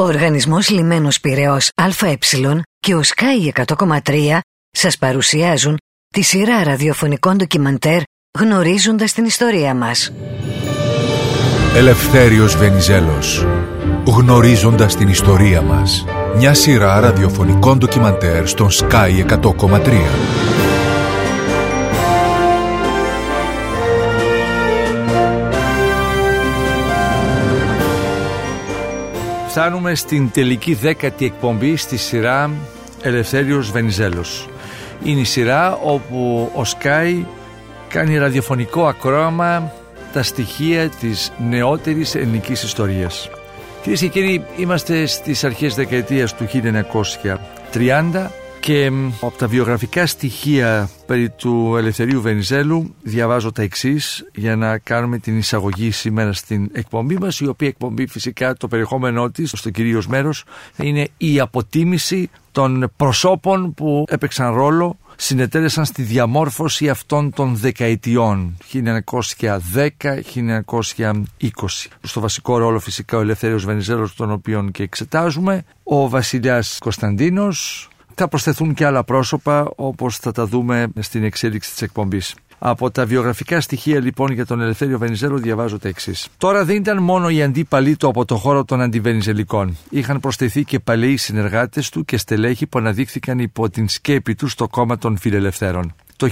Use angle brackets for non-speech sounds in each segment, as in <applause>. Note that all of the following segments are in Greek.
Ο Οργανισμός Λιμένος Πυραιός ΑΕ και ο Sky 100,3 σας παρουσιάζουν τη σειρά ραδιοφωνικών ντοκιμαντέρ γνωρίζοντας την ιστορία μας. Ελευθέριος Βενιζέλος Γνωρίζοντας την ιστορία μας Μια σειρά ραδιοφωνικών ντοκιμαντέρ στον Sky 100,3 Φτάνουμε στην τελική δέκατη εκπομπή στη σειρά Ελευθέριος Βενιζέλος. Είναι η σειρά όπου ο Σκάι κάνει ραδιοφωνικό ακρόαμα τα στοιχεία της νεότερης ελληνικής ιστορίας. Κυρίες και κύριοι, είμαστε στις αρχές δεκαετίας του 1930 και από τα βιογραφικά στοιχεία περί του Ελευθερίου Βενιζέλου διαβάζω τα εξής για να κάνουμε την εισαγωγή σήμερα στην εκπομπή μας η οποία εκπομπή φυσικά το περιεχόμενό της στο κυρίως μέρος είναι η αποτίμηση των προσώπων που έπαιξαν ρόλο συνετέλεσαν στη διαμόρφωση αυτών των δεκαετιών 1910-1920. Στο βασικό ρόλο φυσικά ο Ελευθέριος Βενιζέλος τον οποίον και εξετάζουμε, ο βασιλιάς Κωνσταντίνος, θα προσθεθούν και άλλα πρόσωπα όπως θα τα δούμε στην εξέλιξη της εκπομπής. Από τα βιογραφικά στοιχεία λοιπόν για τον Ελευθέριο Βενιζέλο διαβάζω τα εξής. Τώρα δεν ήταν μόνο οι αντίπαλοι του από το χώρο των αντιβενιζελικών. Είχαν προσθεθεί και παλαιοί συνεργάτες του και στελέχοι που αναδείχθηκαν υπό την σκέπη τους στο κόμμα των φιλελευθέρων. Το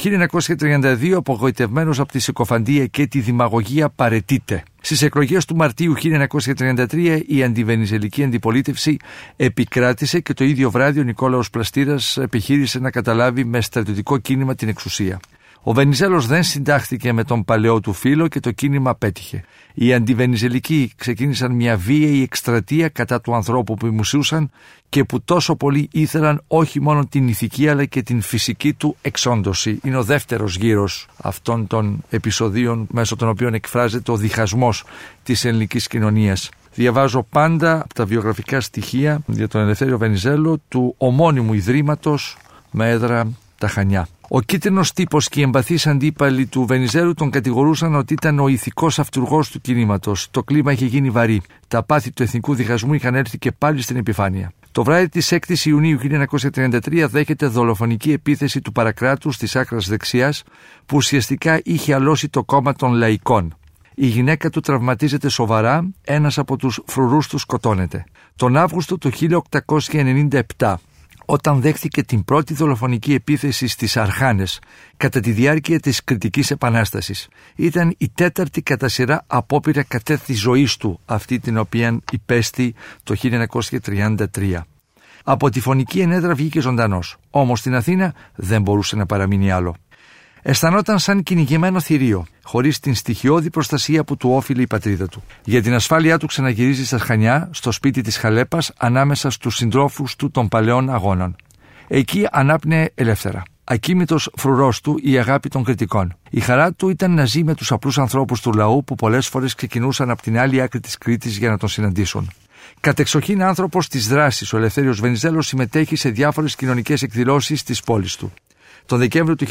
1932, απογοητευμένος από τη συκοφαντία και τη δημαγωγία, παρετείται. Στις εκλογές του Μαρτίου 1933, η αντιβενιζελική αντιπολίτευση επικράτησε και το ίδιο βράδυ ο Νικόλαος Πλαστήρας επιχείρησε να καταλάβει με στρατιωτικό κίνημα την εξουσία. Ο Βενιζέλος δεν συντάχθηκε με τον παλαιό του φίλο και το κίνημα πέτυχε. Οι αντιβενιζελικοί ξεκίνησαν μια βίαιη εκστρατεία κατά του ανθρώπου που ημουσούσαν και που τόσο πολύ ήθελαν όχι μόνο την ηθική αλλά και την φυσική του εξόντωση. Είναι ο δεύτερος γύρος αυτών των επεισοδίων μέσω των οποίων εκφράζεται ο διχασμός της ελληνικής κοινωνίας. Διαβάζω πάντα από τα βιογραφικά στοιχεία για τον Ελευθέριο Βενιζέλο του ομώνυμου ιδρύματος με έδρα τα Χανιά. Ο κίτρινος τύπος και οι εμπαθεί αντίπαλοι του Βενιζέλου τον κατηγορούσαν ότι ήταν ο ηθικός αυτούργό του κινήματος. Το κλίμα είχε γίνει βαρύ. Τα πάθη του εθνικού διχασμού είχαν έρθει και πάλι στην επιφάνεια. Το βράδυ της 6η Ιουνίου 1933 δέχεται δολοφονική επίθεση του παρακράτου της άκρας δεξιάς, που ουσιαστικά είχε αλώσει το κόμμα των λαϊκών. Η γυναίκα του τραυματίζεται σοβαρά, ένας από τους φρουρούς του σκοτώνεται. Τον Αύγουστο του 1897 όταν δέχθηκε την πρώτη δολοφονική επίθεση στις Αρχάνες κατά τη διάρκεια της κριτικής επανάστασης. Ήταν η τέταρτη κατά σειρά απόπειρα κατά της ζωής του, αυτή την οποία υπέστη το 1933. Από τη φωνική ενέδρα βγήκε ζωντανός, όμως στην Αθήνα δεν μπορούσε να παραμείνει άλλο. Αισθανόταν σαν κυνηγημένο θηρίο, χωρίς την στοιχειώδη προστασία που του όφιλε η πατρίδα του. Για την ασφάλειά του ξαναγυρίζει στα Χανιά, στο σπίτι της Χαλέπας, ανάμεσα στους συντρόφους του των παλαιών αγώνων. Εκεί ανάπνεε ελεύθερα. Ακίμητος φρουρός του η αγάπη των κριτικών. Η χαρά του ήταν να ζει με τους απλούς ανθρώπους του λαού που πολλές φορές ξεκινούσαν από την άλλη άκρη της Κρήτης για να τον συναντήσουν. Κατεξοχήν άνθρωπος της δράσης, ο Ελευθέριος Βενιζέλος συμμετέχει σε διάφορες κοινωνικές εκδηλώσεις της πόλης του. Τον Δεκέμβριο του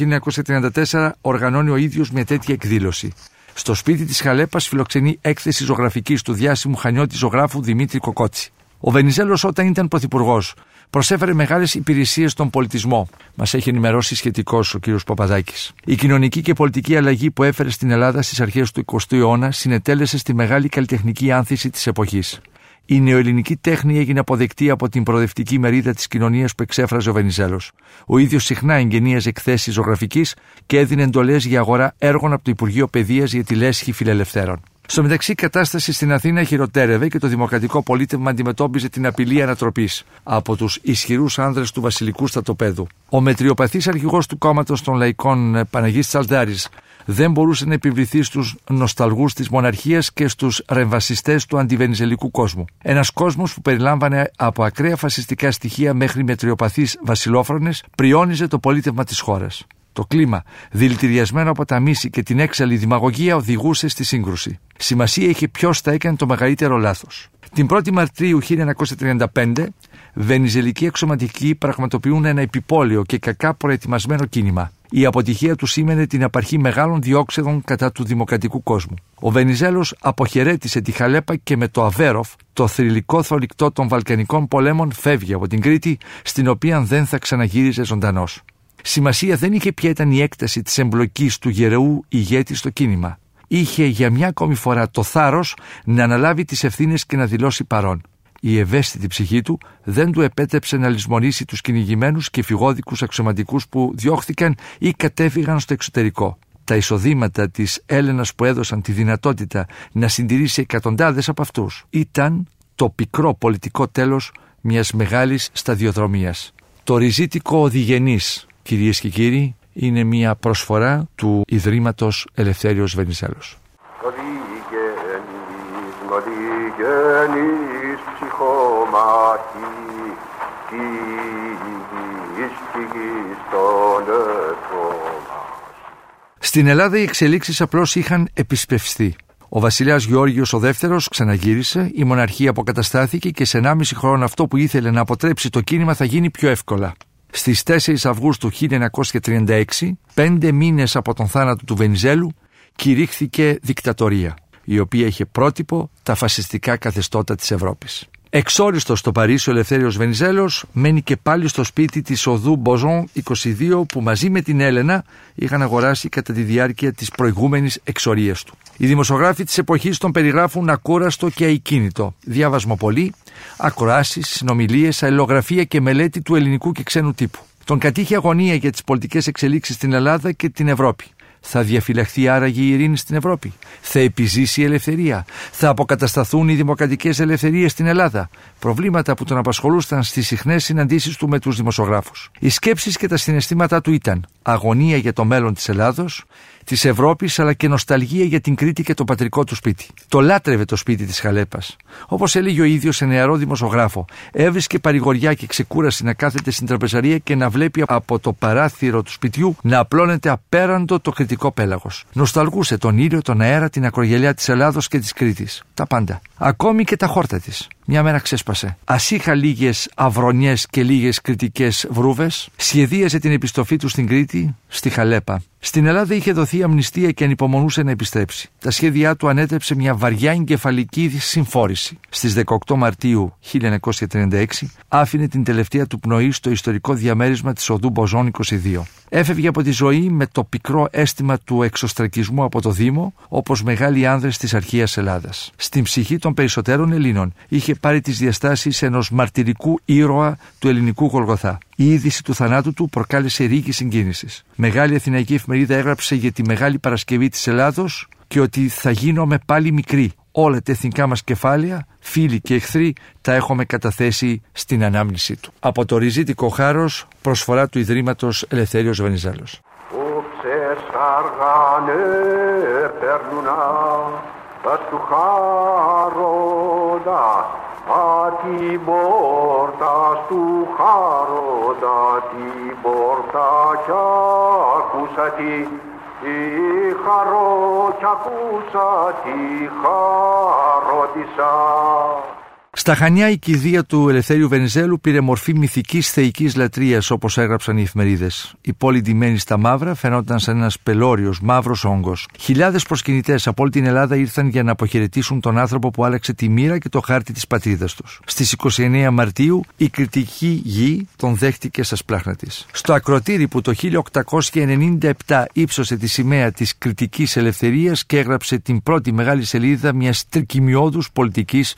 1934 οργανώνει ο ίδιος μια τέτοια εκδήλωση. Στο σπίτι της Χαλέπας φιλοξενεί έκθεση ζωγραφικής του διάσημου χανιώτη ζωγράφου Δημήτρη Κοκότσι. Ο Βενιζέλος, όταν ήταν πρωθυπουργός, προσέφερε μεγάλες υπηρεσίες στον πολιτισμό. Μας έχει ενημερώσει σχετικός ο κ. Παπαδάκης. Η κοινωνική και πολιτική αλλαγή που έφερε στην Ελλάδα στις αρχές του 20ου αιώνα συνετέλεσε στη μεγάλη καλλιτεχνική άνθηση της εποχής. Η νεοελληνική τέχνη έγινε αποδεκτή από την προοδευτική μερίδα της κοινωνίας που εξέφραζε ο Βενιζέλος. Ο ίδιος συχνά εγγενίαζε εκθέσεις ζωγραφικής και έδινε εντολές για αγορά έργων από το Υπουργείο Παιδείας για τη λέσχη φιλελευθέρων. Στο μεταξύ, η κατάσταση στην Αθήνα χειροτέρευε και το δημοκρατικό πολίτευμα αντιμετώπιζε την απειλή ανατροπής από τους ισχυρούς άνδρες του βασιλικού στατοπέδου. Ο μετριοπαθής αρχηγός του κόμματος των λαϊκών ε, Παναγής Τσαλτάρης δεν μπορούσε να επιβληθεί στους νοσταλγούς της μοναρχίας και στους ρεμβασιστές του αντιβενιζελικού κόσμου. Ένας κόσμος που περιλάμβανε από ακραία φασιστικά στοιχεία μέχρι μετριοπαθείς βασιλόφρονες, πριόνιζε το πολίτευμα της χώρας. Το κλίμα, δηλητηριασμένο από τα μίση και την έξαλλη δημαγωγία, οδηγούσε στη σύγκρουση. Σημασία είχε ποιος θα έκανε το μεγαλύτερο λάθος. Την 1η Μαρτίου 1935, βενιζελικοί εξωματικοί πραγματοποιούν ένα επιπόλαιο και κακά προετοιμασμένο κίνημα. Η αποτυχία του σήμαινε την απαρχή μεγάλων διώξεδων κατά του δημοκρατικού κόσμου. Ο Βενιζέλος αποχαιρέτησε τη Χαλέπα και με το Αβέροφ, το θρηλυκό θολικτό των Βαλκανικών πολέμων, φεύγει από την Κρήτη, στην οποία δεν θα ξαναγύριζε ζωντανός. Σημασία δεν είχε ποια ήταν η έκταση της εμπλοκής του γερεού ηγέτη στο κίνημα. Είχε για μια ακόμη φορά το θάρρος να αναλάβει τις ευθύνες και να δηλώσει παρόν. Η ευαίσθητη ψυχή του δεν του επέτρεψε να λησμονήσει τους κυνηγημένους και φυγόδικους αξιωματικούς που διώχθηκαν ή κατέφυγαν στο εξωτερικό. Τα εισοδήματα της Έλενας που έδωσαν τη δυνατότητα να συντηρήσει εκατοντάδες από αυτούς ήταν το πικρό πολιτικό τέλος μιας μεγάλης σταδιοδρομίας. Το ριζίτικο οδηγενής, κυρίες και κύριοι, είναι μια προσφορά του Ιδρύματος Ελευθέριος Βενιζέλος. Στην Ελλάδα οι εξελίξεις απλώς είχαν επισπευστεί. Ο βασιλιάς Γεώργιος ο δεύτερος ξαναγύρισε, η μοναρχία αποκαταστάθηκε και σε 1,5 χρόνο αυτό που ήθελε να αποτρέψει το κίνημα θα γίνει πιο εύκολα. Στις 4 Αυγούστου 1936, πέντε μήνες από τον θάνατο του Βενιζέλου, κηρύχθηκε δικτατορία, η οποία είχε πρότυπο τα φασιστικά καθεστώτα της Ευρώπης. Εξόριστος στο Παρίσι ο Ελευθέριος Βενιζέλος μένει και πάλι στο σπίτι της οδού Μποζόν 22 που μαζί με την Έλενα είχαν αγοράσει κατά τη διάρκεια της προηγούμενης εξορίας του. Οι δημοσιογράφοι της εποχής τον περιγράφουν ακούραστο και αικίνητο, διάβασμα πολύ, ακροάσεις, συνομιλίες, αλληλογραφία και μελέτη του ελληνικού και ξένου τύπου. Τον κατήχε αγωνία για τις πολιτικές εξελίξεις στην Ελλάδα και την Ευρώπη. Θα διαφυλαχθεί άραγε η ειρήνη στην Ευρώπη. Θα επιζήσει η ελευθερία. Θα αποκατασταθούν οι δημοκρατικές ελευθερίες στην Ελλάδα. Προβλήματα που τον απασχολούσαν στις συχνές συναντήσεις του με τους δημοσιογράφους. Οι σκέψεις και τα συναισθήματά του ήταν αγωνία για το μέλλον της Ελλάδος, της Ευρώπης αλλά και νοσταλγία για την Κρήτη και το πατρικό του σπίτι. Το λάτρευε το σπίτι της Χαλέπας. Όπως έλεγε ο ίδιος σε νεαρό δημοσιογράφο, έβρισκε παρηγοριά και ξεκούραση να κάθεται στην τραπεζαρία και να βλέπει από το παράθυρο του σπιτιού να απλώνεται απέραντο το κριτικό πέλαγος. Νοσταλγούσε τον ήλιο, τον αέρα, την ακρογελιά της Ελλάδος και της Κρήτης. Τα πάντα. Ακόμη και τα χόρτα της. Μια μέρα ξέσπασε. Α είχα λίγες αυρονιές και λίγες κριτικές βρούβες, σχεδίασε την επιστροφή του στην Κρήτη, στη Χαλέπα. Στην Ελλάδα είχε δοθεί αμνηστία και ανυπομονούσε να επιστρέψει. Τα σχέδιά του ανέτρεψε μια βαριά εγκεφαλική συμφόρηση. Στις 18 Μαρτίου 1936 άφηνε την τελευταία του πνοή στο ιστορικό διαμέρισμα της οδού Μποζόν 22. Έφευγε από τη ζωή με το πικρό αίσθημα του εξωστρακισμού από το Δήμο, όπως μεγάλοι άνδρες της αρχαίας Ελλάδας. Στην ψυχή των περισσότερων Ελλήνων είχε πάρει τις διαστάσεις ενός μαρτυρικού ήρωα του ελληνικού Γολγοθά. Η είδηση του θανάτου του προκάλεσε ρίγη συγκίνησης. Μεγάλη Αθηναϊκή εφημερίδα έγραψε για τη Μεγάλη Παρασκευή της Ελλάδος και ότι θα γίνομαι πάλι μικρή. Όλα τα εθνικά μας κεφάλαια, φίλοι και εχθροί, τα έχουμε καταθέσει στην ανάμνησή του. Από το ριζίτικο χάρος, προσφορά του Ιδρύματος Ελευθέριος Βενιζέλος. Την πόρτα του χάροντα την πόρτα κι ακούσα τι τι χαρό κι ακούσα τι χαρότησα στα Χανιά η κηδεία του Ελευθέριου Βενιζέλου πήρε μορφή μυθικής θεϊκής λατρείας, όπως έγραψαν οι εφημερίδες. Η πόλη ντυμένη στα μαύρα φαινόταν σαν ένας πελώριος μαύρος όγκος. Χιλιάδες προσκυνητές από όλη την Ελλάδα ήρθαν για να αποχαιρετήσουν τον άνθρωπο που άλλαξε τη μοίρα και το χάρτη της πατρίδας τους. Στις 29 Μαρτίου η κριτική γη τον δέχτηκε στα σπλάχνα της. Στο ακροτήρι που το 1897 ύψωσε τη σημαία της κριτικής ελευθερίας και έγραψε την πρώτη μεγάλη σελίδα μιας τρικυμιώδους πολιτικής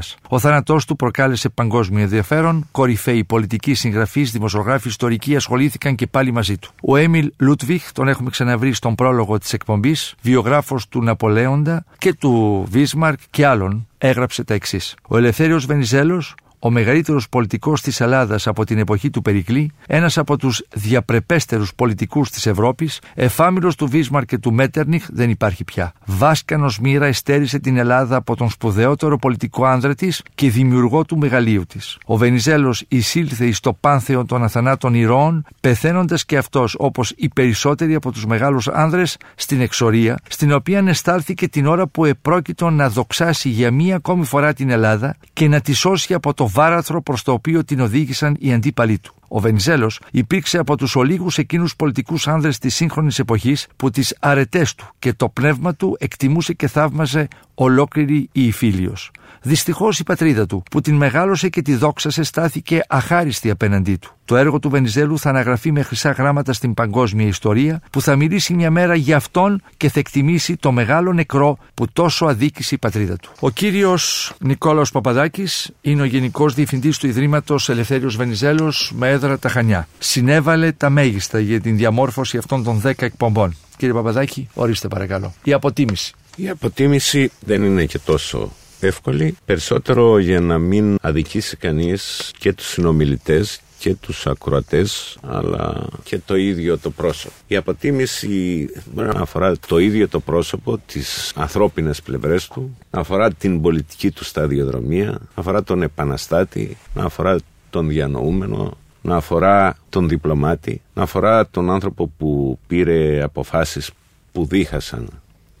σταδιοδρομία. Ο θάνατός του προκάλεσε παγκόσμιο ενδιαφέρον, κορυφαίοι πολιτικοί συγγραφείς, δημοσιογράφοι, ιστορικοί ασχολήθηκαν και πάλι μαζί του. Ο Έμιλ Λούτβιχ, τον έχουμε ξαναβρει στον πρόλογο της εκπομπής, βιογράφος του Ναπολέοντα και του Βίσμαρκ και άλλων, έγραψε τα εξής. Ο Ελευθέριος Βενιζέλος ο μεγαλύτερος πολιτικός της Ελλάδας από την εποχή του Περικλή, ένας από τους διαπρεπέστερους πολιτικούς της Ευρώπης, εφάμιλος του Βίσμαρ και του Μέτερνιχ δεν υπάρχει πια. Βάσκανος μοίρα εστέρισε την Ελλάδα από τον σπουδαιότερο πολιτικό άνδρα της και δημιουργό του μεγαλείου της. Ο Βενιζέλος εισήλθε εις το πάνθεο των αθανάτων ηρώων, πεθαίνοντας και αυτός όπως οι περισσότεροι από τους μεγάλους άνδρες στην εξορία, στην οποία ανεστάλθηκε την ώρα που επρόκειτο να δοξάσει για μία ακόμη φορά την Ελλάδα και να τη σώσει από το βάραθρο προς το οποίο την οδήγησαν οι αντίπαλοι του. Ο Βενιζέλος υπήρξε από τους ολίγους εκείνους πολιτικούς άνδρες της σύγχρονης εποχής που τις αρετές του και το πνεύμα του εκτιμούσε και θαύμαζε ολόκληρη η Ιφίλιος. Δυστυχώς η πατρίδα του, που την μεγάλωσε και τη δόξασε, στάθηκε αχάριστη απέναντί του. Το έργο του Βενιζέλου θα αναγραφεί με χρυσά γράμματα στην παγκόσμια ιστορία, που θα μιλήσει μια μέρα για αυτόν και θα εκτιμήσει το μεγάλο νεκρό που τόσο αδίκησε η πατρίδα του. Ο κύριος Νικόλαος Παπαδάκης είναι ο Γενικός Διευθυντής του Ιδρύματος Ελευθέριος Βενιζέλος με έδρα τα Χανιά. Συνέβαλε τα μέγιστα για την διαμόρφωση αυτών των 10 εκπομπών. Κύριε Παπαδάκη, ορίστε παρακαλώ. Η αποτίμηση. Η αποτίμηση δεν είναι και τόσο εύκολη, περισσότερο για να μην αδικήσει κανείς και τους συνομιλητές και τους ακροατές αλλά και το ίδιο το πρόσωπο. Η αποτίμηση μπορεί να αφορά το ίδιο το πρόσωπο, τις ανθρώπινες πλευρές του, να αφορά την πολιτική του σταδιοδρομία, να αφορά τον επαναστάτη, να αφορά τον διανοούμενο, να αφορά τον διπλωμάτη, να αφορά τον άνθρωπο που πήρε αποφάσεις που δίχασαν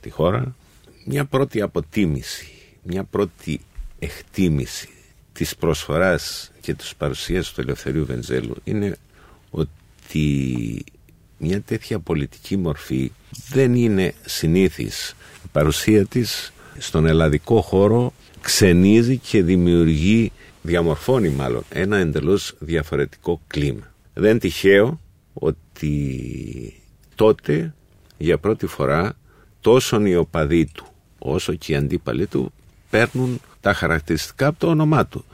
τη χώρα. Μια πρώτη αποτίμηση μια πρώτη εκτίμηση της προσφοράς και της παρουσίας του Ελευθερίου Βενζέλου είναι ότι μια τέτοια πολιτική μορφή δεν είναι συνήθις. Η παρουσία της στον ελλαδικό χώρο ξενίζει και δημιουργεί, διαμορφώνει μάλλον, ένα εντελώς διαφορετικό κλίμα. Δεν τυχαίο ότι τότε για πρώτη φορά τόσο οι οπαδοί του όσο και οι αντίπαλοι του παίρνουν τα χαρακτηριστικά από το όνομά του.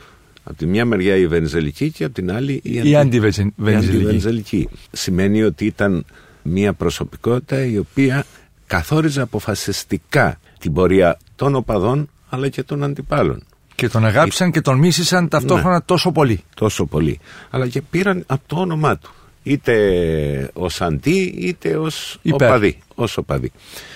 Από τη μια μεριά η Βενζελική και από την άλλη η, η αντιβενζελική. Σημαίνει ότι ήταν μια προσωπικότητα η οποία καθόριζε αποφασιστικά την πορεία των οπαδών αλλά και των αντιπάλων. Και τον αγάπησαν και τον μίσησαν ταυτόχρονα ναι. τόσο πολύ. Τόσο πολύ. Αλλά και πήραν από το όνομά του. Είτε ως αντί είτε ως οπαδί. Ως οπαδί.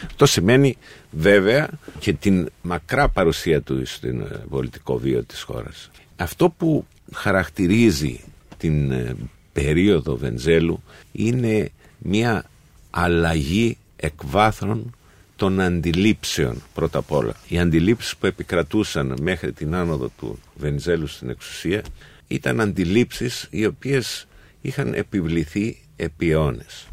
Αυτό σημαίνει βέβαια και την μακρά παρουσία του στην ε, πολιτικό βίο της χώρας. Αυτό που χαρακτηρίζει την ε, περίοδο Βενζέλου είναι μια αλλαγή εκβάθρων των αντιλήψεων πρώτα απ' όλα. Οι αντιλήψεις που επικρατούσαν μέχρι την άνοδο του Βενζέλου στην εξουσία ήταν αντιλήψεις οι οποίες είχαν επιβληθεί επί αιώνες.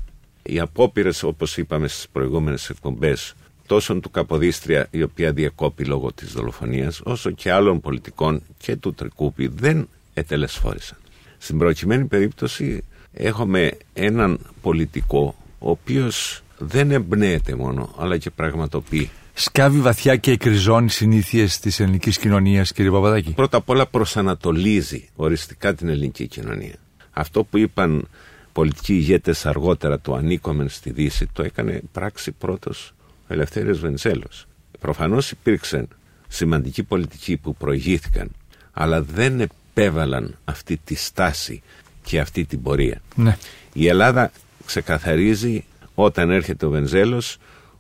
Οι απόπειρες όπως είπαμε στις προηγούμενες εκπομπές τόσο του Καποδίστρια η οποία διακόπη λόγω της δολοφονίας όσο και άλλων πολιτικών και του Τρικούπη δεν ετελεσφόρησαν. Στην προκειμένη περίπτωση έχουμε έναν πολιτικό ο οποίος δεν εμπνέεται μόνο αλλά και πραγματοποιεί. Σκάβει βαθιά και εκριζώνει συνήθειες της ελληνικής κοινωνίας, κύριε Παπαδάκη. Πρώτα απ' όλα προσανατολίζει οριστικά την ελληνική κοινωνία. Αυτό που είπαν πολιτικοί ηγέτες αργότερα το ανήκομεν στη Δύση το έκανε πράξη πρώτος Ελευθέριος Βενζέλος. Προφανώς υπήρξαν σημαντικοί πολιτικοί που προηγήθηκαν, αλλά δεν επέβαλαν αυτή τη στάση και αυτή την πορεία. Ναι. Η Ελλάδα ξεκαθαρίζει όταν έρχεται ο Βενζέλος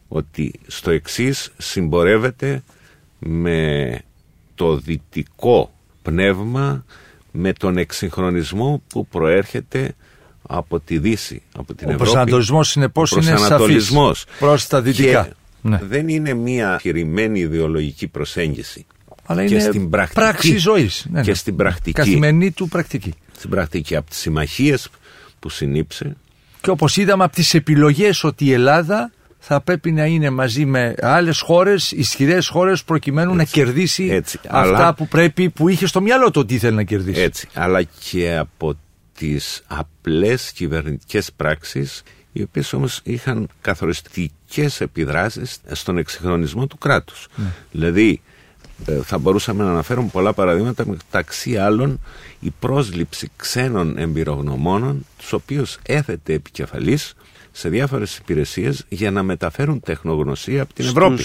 ότι στο εξής συμπορεύεται με το δυτικό πνεύμα, με τον εξυγχρονισμό που προέρχεται από τη Δύση, από την ο Ευρώπη. Ο προσανατολισμός συνεπώς είναι σαφής προς τα δυτικά. Ναι. Δεν είναι μια αφηρημένη ιδεολογική προσέγγιση. Αλλά και είναι στην πρακτική, πράξη ζωής. Ναι, και ναι. στην πρακτική. Καθημερινή του πρακτική. Στην πρακτική. Από τις συμμαχίες που συνήψε. Και όπως είδαμε από τις επιλογές ότι η Ελλάδα θα πρέπει να είναι μαζί με άλλες χώρες, ισχυρές χώρες, προκειμένου να κερδίσει έτσι. αυτά Αλλά... που πρέπει, που είχε στο μυαλό του ότι ήθελε να κερδίσει. Έτσι. Αλλά και από τις απλές κυβερνητικές πράξεις οι οποίες όμως είχαν καθοριστικές επιδράσεις στον εξυγχρονισμό του κράτους. Ναι. Δηλαδή ε, θα μπορούσαμε να αναφέρουμε πολλά παραδείγματα μεταξύ άλλων η πρόσληψη ξένων εμπειρογνωμόνων τους οποίους έθετε επικεφαλής σε διάφορες υπηρεσίες για να μεταφέρουν τεχνογνωσία από την Ευρώπη.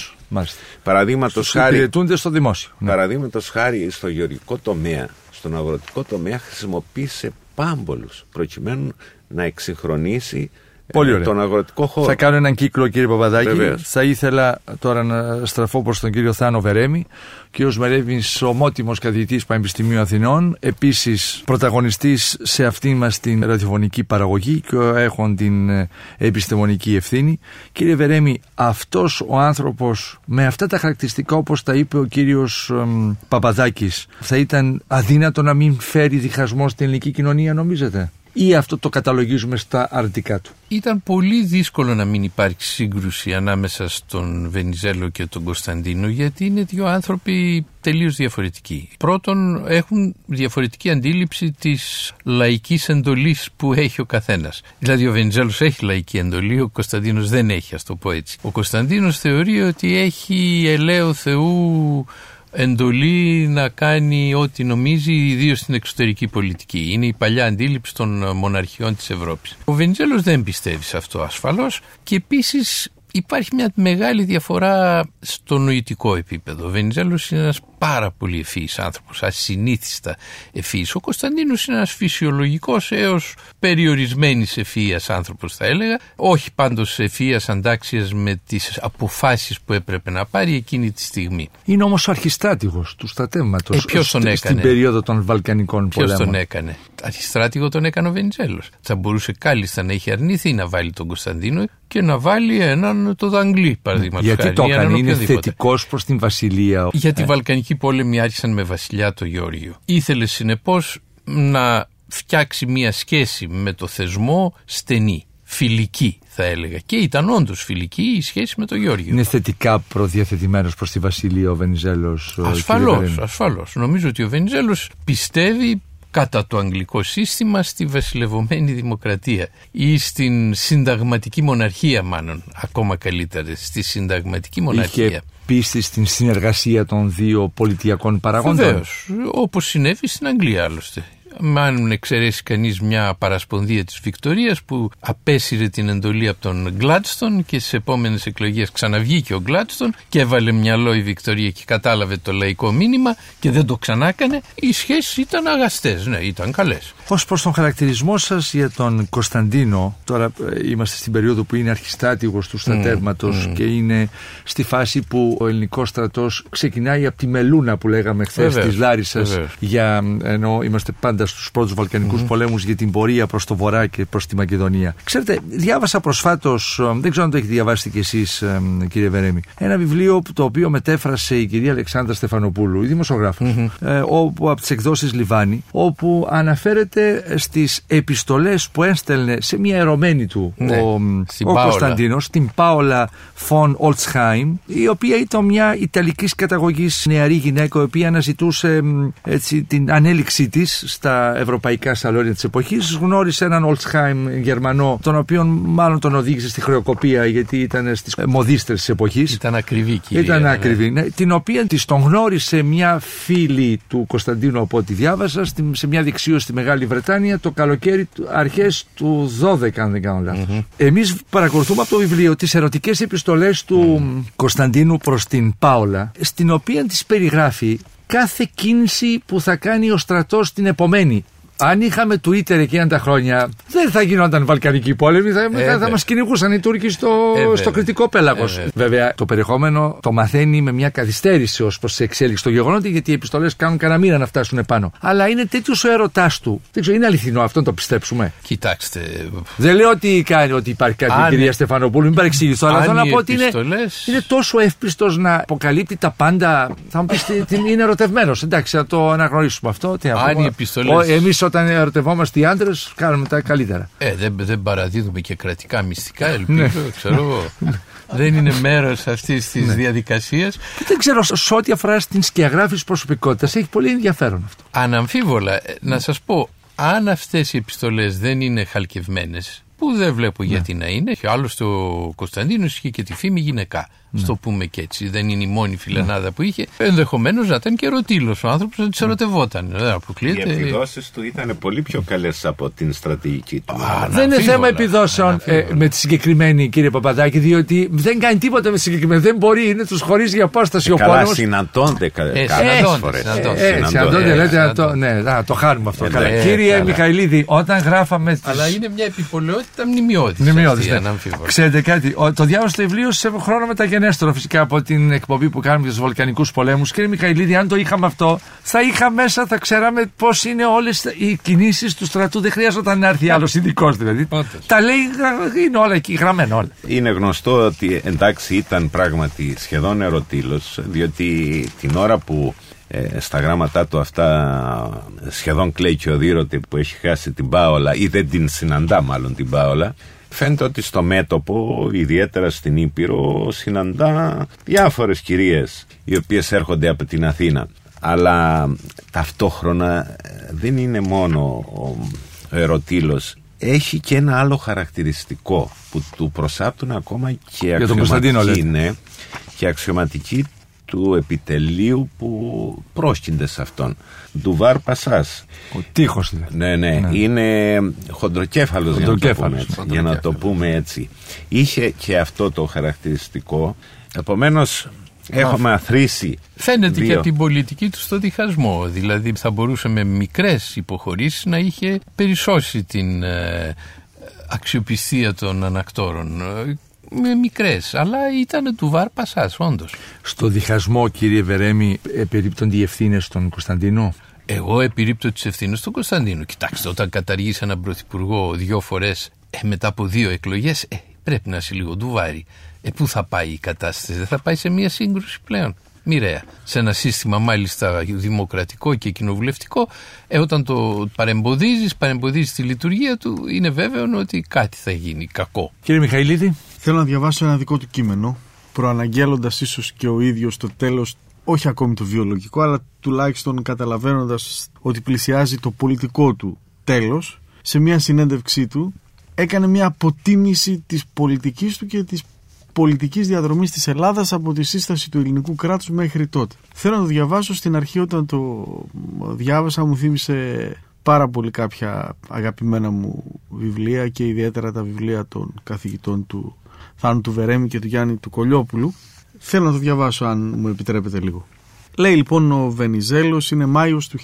Παραδείγματος χάρη. στο δημόσιο. Ναι. Παραδείγματος χάρη στο γεωργικό τομέα, στον αγροτικό τομέα χρησιμοποίησε πάμπολους προκειμένου να εξυγχρονίσει Πολύ ε, ωραία. τον αγροτικό χώρο. Θα κάνω έναν κύκλο κύριε Παπαδάκη. Βεβαίως. Θα ήθελα τώρα να στραφώ προς τον κύριο Θάνο Βερέμι. Ο κύριος Βερέμις, ομότιμος καθηγητής Πανεπιστημίου Αθηνών, επίσης πρωταγωνιστής σε αυτή μας την ραδιοφωνική παραγωγή και έχουν την ε, επιστημονική ευθύνη. Κύριε Βερέμι, αυτός ο άνθρωπος με αυτά τα χαρακτηριστικά όπως τα είπε ο κύριος εμ, Παπαδάκης θα ήταν αδύνατο να μην φέρει διχασμό στην ελληνική κοινωνία νομίζετε; Ή αυτό το καταλογίζουμε στα αρνητικά του; Ήταν πολύ δύσκολο να μην υπάρξει σύγκρουση ανάμεσα στον Βενιζέλο και τον Κωνσταντίνο γιατί είναι δύο άνθρωποι τελείως διαφορετικοί. Πρώτον έχουν διαφορετική αντίληψη της λαϊκής εντολής που έχει ο καθένας. Δηλαδή ο Βενιζέλος έχει λαϊκή εντολή, ο Κωνσταντίνος δεν έχει ας το πω έτσι. Ο Κωνσταντίνος θεωρεί ότι έχει ελαίο Θεού εντολή να κάνει ό,τι νομίζει, ιδίως στην εξωτερική πολιτική. Είναι η παλιά αντίληψη των μοναρχιών της Ευρώπης. Ο Βενιζέλος δεν πιστεύει σε αυτό ασφαλώς και επίσης υπάρχει μια μεγάλη διαφορά στο νοητικό επίπεδο. Ο Βενιζέλος είναι ένας πάρα πολύ ευφύης άνθρωπος, ασυνήθιστα ευφύης. Ο Κωνσταντίνος είναι ένας φυσιολογικός έως περιορισμένης ευφύειας άνθρωπος θα έλεγα, όχι πάντως ευφύειας αντάξιας με τις αποφάσεις που έπρεπε να πάρει εκείνη τη στιγμή. Είναι όμως ο αρχιστράτηγος του στρατεύματος ε, ποιος τον έκανε; στην περίοδο των Βαλκανικών Ποιος πολέμων. τον έκανε; Αρχιστράτηγο τον έκανε ο Βενιζέλος. Θα μπορούσε κάλλιστα να έχει αρνηθεί να βάλει τον Κωνσταντίνο και να βάλει έναν το Δαγκλή παραδείγματος Γιατί χάρη, το ή έναν έκανε, είναι οποιοδήποτε. θετικός προς την Βασιλεία. Γιατί οι Βαλκανικοί πόλεμοι άρχισαν με βασιλιά το Γεώργιο. Ήθελε συνεπώς να φτιάξει μια σχέση με το θεσμό στενή, φιλική θα έλεγα. Και ήταν όντως φιλική η σχέση με το Γεώργιο. Είναι θετικά προδιαθετημένος προς τη Βασιλεία ο Βενιζέλος. ο κύριε Ασφαλώς, Βερένη. ασφαλώς. Νομίζω ότι ο Βενιζέλος πιστεύει κατά το αγγλικό σύστημα στη βασιλευωμένη δημοκρατία ή στην συνταγματική μοναρχία μάλλον, ακόμα καλύτερα, στη συνταγματική μοναρχία. Είχε πίστη στην συνεργασία των δύο πολιτιακών παραγόντων; Βεβαίως. Όπως συνέβη στην Αγγλία άλλωστε. Αν εξαιρέσει κανείς μια παρασπονδία της Βικτωρίας που απέσυρε την εντολή από τον Γκλάντστον και στις επόμενες εκλογές ξαναβγήκε ο Γκλάντστον και έβαλε μυαλό η Βικτωρία και κατάλαβε το λαϊκό μήνυμα και δεν το ξανάκανε, οι σχέσεις ήταν αγαστές. Ναι, ήταν καλές. Ω προ τον χαρακτηρισμό σας για τον Κωνσταντίνο, τώρα ε, είμαστε στην περίοδο που είναι αρχιστάτηγος του στρατεύματος και είναι στη φάση που ο ελληνικός στρατός ξεκινάει από τη Μελούνα που λέγαμε χθες Βεβαίως, της Λάρισας. βεβαίως. Για, ενώ είμαστε πάντα στους πρώτους Βαλκανικούς πολέμους για την πορεία προς το βορρά και προς τη Μακεδονία. Ξέρετε, διάβασα προσφάτως, δεν ξέρω αν το έχετε διαβάσει κι εσείς, κύριε Βερέμι, ένα βιβλίο που- το οποίο μετέφρασε η κυρία Αλεξάνδρα Στεφανοπούλου, η δημοσιογράφος, ε, όπου, από τις εκδόσεις Λιβάνι, όπου αναφέρεται στις επιστολές που έστελνε σε μια ερωμένη του Ναι, ο, στην ο Πάολα. Κωνσταντίνος, την Πάολα Φον Ολτσχάιμ, η οποία ήταν μια ιταλικής καταγωγής νεαρή γυναίκα, η οποία αναζητούσε μ, έτσι, την ανέλυξή της στα ευρωπαϊκά σαλόνια της εποχής. Γνώρισε έναν Ολτσχάιμ Γερμανό, τον οποίο μάλλον τον οδήγησε στη χρεοκοπία γιατί ήταν στις μοδίστρες της εποχής. Ήταν ακριβή κυρία. Ήταν ναι. ακριβή. Ναι, την οποία της τον γνώρισε μια φίλη του Κωνσταντίνου από ό,τι διάβασα στη- σε μια δεξίωση στη Μεγάλη Βρετάνια το καλοκαίρι του- αρχές του 12 αν δεν κάνω λάθος. Εμείς παρακολουθούμε από το βιβλίο τις ερωτικές επιστολές του Κωνσταντίνου προς την Πάολα στην οποία της περιγράφει κάθε κίνηση που θα κάνει ο στρατός την επομένη. Αν είχαμε Twitter εκείνα τα χρόνια, δεν θα γινόταν Βαλκανική πόλεμη, θα, θα, θα βέβαια. μας κυνηγούσαν οι Τούρκοι στο, Ε, βέβαια. στο κριτικό πέλαγος. Ε, βέβαια. Βέβαια, το περιεχόμενο το μαθαίνει με μια καθυστέρηση ως προς τη εξέλιξη των γεγονότων, γιατί οι επιστολές κάνουν κανένα μήνα να φτάσουν επάνω. Αλλά είναι τέτοιος ο έρωτά του. Δεν ξέρω, είναι αληθινό αυτό να το πιστέψουμε; Κοιτάξτε, Δεν λέω ότι, κάνει, ότι υπάρχει κάτι Αν- η κυρία Στεφανοπούλου, μην παρεξηγηθώ, αλλά αν θέλω να οι πω ότι είναι, επιστολές- είναι τόσο εύπιστο να αποκαλύπτει τα πάντα. Θα μου πεις είναι ερωτευμένος. Εντάξει, θα το αναγνωρίσουμε αυτό. Τι να Αν πω. οι επιστολές- Εμείς όταν ερωτευόμαστε οι άντρες, κάνουμε τα καλύτερα. ε, δεν, δεν παραδίδουμε και κρατικά μυστικά, Ναι. ελπίζω, ξέρω εγώ. δεν είναι μέρος αυτής της διαδικασίας. Δεν ξέρω, σε ό,τι αφορά στην σκιαγράφηση προσωπικότητας, έχει πολύ ενδιαφέρον αυτό. Αναμφίβολα, ε, να σας πω, αν αυτές οι επιστολές δεν είναι χαλκευμένες, που δεν βλέπω Ναι. γιατί να είναι, και άλλωστε ο Κωνσταντίνος είχε και τη φήμη γυναικά. Ναι. Στο πούμε και έτσι, δεν είναι η μόνη φιλενάδα που είχε. Ενδεχομένως να ήταν και ερωτήλο ο άνθρωπος να Ναι. τη ερωτευόταν. Δεν Οι αποκλείεται. επιδόσεις του ήταν πολύ πιο καλές από την στρατηγική του. Δεν είναι θέμα Αναμφίβολα. επιδόσεων ε, Αναμφίβολα. με τη συγκεκριμένη κύριε Παπαδάκη, διότι δεν κάνει τίποτα με τη συγκεκριμένη. Δεν μπορεί, είναι του χωρίζει για απόσταση ο Καλά, πόλεμο. συναντώνται κα- Ε, κάποιες συναντώνται, φορές. συναντώνται. Ε, συναντώνται, ε, λέτε, να το, συναντώνται. ναι, να το χάνουμε αυτό. Ε, Καλά. ναι, Κύριε καλά. Μιχαηλίδη, όταν γράφαμε. τις- Αλλά είναι μια επιπολαιότητα μνημειώδης. Μνημειώδης, ναι. Αναμφίβολα. Ξέρετε κάτι, ο- το διάβασα το βιβλίο σε χρόνο μεταγενέστερο φυσικά από την εκπομπή που κάνουμε για τους Βαλκανικού πολέμους. Κύριε Μιχαηλίδη, αν το είχαμε αυτό, θα είχα μέσα, θα ξέραμε πώς είναι όλες οι κινήσεις του στρατού. Δεν χρειάζονταν να έρθει άλλος ειδικός δηλαδή. Όντως. Τα λέει, γρα- είναι όλα εκεί, γραμμένα όλα. Είναι γνωστό ότι εντάξει ήταν πράγματι σχεδόν ερωτήλος διότι την ώρα που ε, στα γράμματά του αυτά σχεδόν κλαίει και οδήρωτη που έχει χάσει την Πάολα ή δεν την συναντά μάλλον την Πάολα φαίνεται ότι στο μέτωπο, ιδιαίτερα στην Ήπειρο, συναντά διάφορες κυρίες οι οποίες έρχονται από την Αθήνα. Αλλά ταυτόχρονα ε, δεν είναι μόνο ο ερωτήλος έχει και ένα άλλο χαρακτηριστικό που του προσάπτουν ακόμα και αξιωματικοί είναι και αξιωματικοί του επιτελείου που πρόσκυνται σε αυτόν. Του Βαρ Πασάς. Ο τείχος δηλαδή. Ναι, ναι, ναι. Είναι χοντροκέφαλος, χοντροκέφαλος για, να το για να το πούμε έτσι. Είχε και αυτό το χαρακτηριστικό. Επομένως Έχουμε αθροίσει. Φαίνεται και από την πολιτική του στο διχασμό. Δηλαδή θα μπορούσε με μικρές υποχωρήσεις να είχε περισσώσει την ε, αξιοπιστία των ανακτόρων. Ε, με μικρές, αλλά ήταν του βάρ πασάς, όντως. Στο διχασμό, κύριε Βερέμι, επερίπτονται οι ευθύνες των Κωνσταντίνο; Εγώ επιρρύπτω τις ευθύνες του Κωνσταντίνου. Κοιτάξτε, όταν καταργήσει έναν πρωθυπουργό δύο φορές ε, μετά από δύο εκλογές, ε, πρέπει να είσαι λίγο ντουβάρι. Ε, πού θα πάει η κατάσταση, δεν θα πάει σε μια σύγκρουση πλέον. Μοιραία. Σε ένα σύστημα μάλιστα δημοκρατικό και κοινοβουλευτικό, ε, όταν το παρεμποδίζεις, παρεμποδίζεις τη λειτουργία του, είναι βέβαιο ότι κάτι θα γίνει κακό. Κύριε Μιχαηλίδη. Θέλω να διαβάσω ένα δικό του κείμενο, προαναγγέλλοντας ίσως και ο ίδιος το τέλος, όχι ακόμη το βιολογικό, αλλά τουλάχιστον καταλαβαίνοντας ότι πλησιάζει το πολιτικό του τέλος, σε μια συνέντευξή του έκανε μια αποτίμηση της πολιτικής του και της πολιτικής διαδρομής της Ελλάδας από τη σύσταση του ελληνικού κράτους μέχρι τότε. Θέλω να το διαβάσω στην αρχή όταν το διάβασα μου θύμισε πάρα πολύ κάποια αγαπημένα μου βιβλία και ιδιαίτερα τα βιβλία των καθηγητών του Θάνου του Βερέμι και του Γιάννη του Κολιόπουλου. Θέλω να το διαβάσω αν μου επιτρέπετε λίγο. Λέει λοιπόν ο Βενιζέλος είναι Μάιος του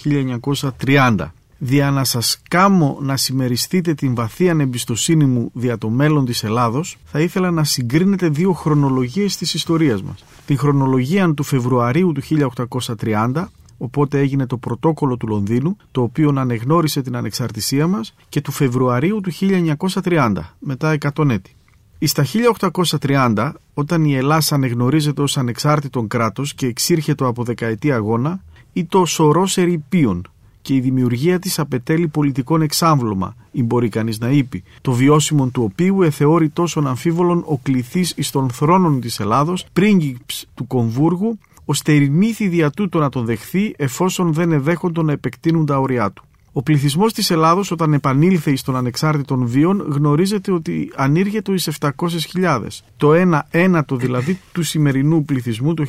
1930 δια να σας κάμω να συμμεριστείτε την βαθία εμπιστοσύνη μου δια το μέλλον της Ελλάδος, θα ήθελα να συγκρίνετε δύο χρονολογίες της ιστορίας μας. Την χρονολογία του Φεβρουαρίου του 1830, οπότε έγινε το πρωτόκολλο του Λονδίνου, το οποίο ανεγνώρισε την ανεξαρτησία μας, και του Φεβρουαρίου του 1930, μετά 100 έτη. Στα 1830, όταν η Ελλάδα ανεγνωρίζεται ως ανεξάρτητον κράτος και εξήρχεται από δεκαετή αγώνα, ή το σωρός ερηπείων, και η δημιουργία της απαιτέλει πολιτικών εξάμβλωμα, ή μπορεί κανείς να είπε, το βιώσιμο του οποίου εθεώρει τόσο αμφίβολον ο κληθής εις των θρόνων της Ελλάδος, πρίγκιψ του Κομβούργου, ώστε ηρμήθη δια τούτο να τον δεχθεί εφόσον δεν εδέχοντο να επεκτείνουν τα ωριά του. Ο πληθυσμός της Ελλάδος, όταν επανήλθε εις των ανεξάρτητων βίων, γνωρίζεται ότι ανήργεται εις 700.000, το 1 ένατο δηλαδή του σημερινού πληθυσμού το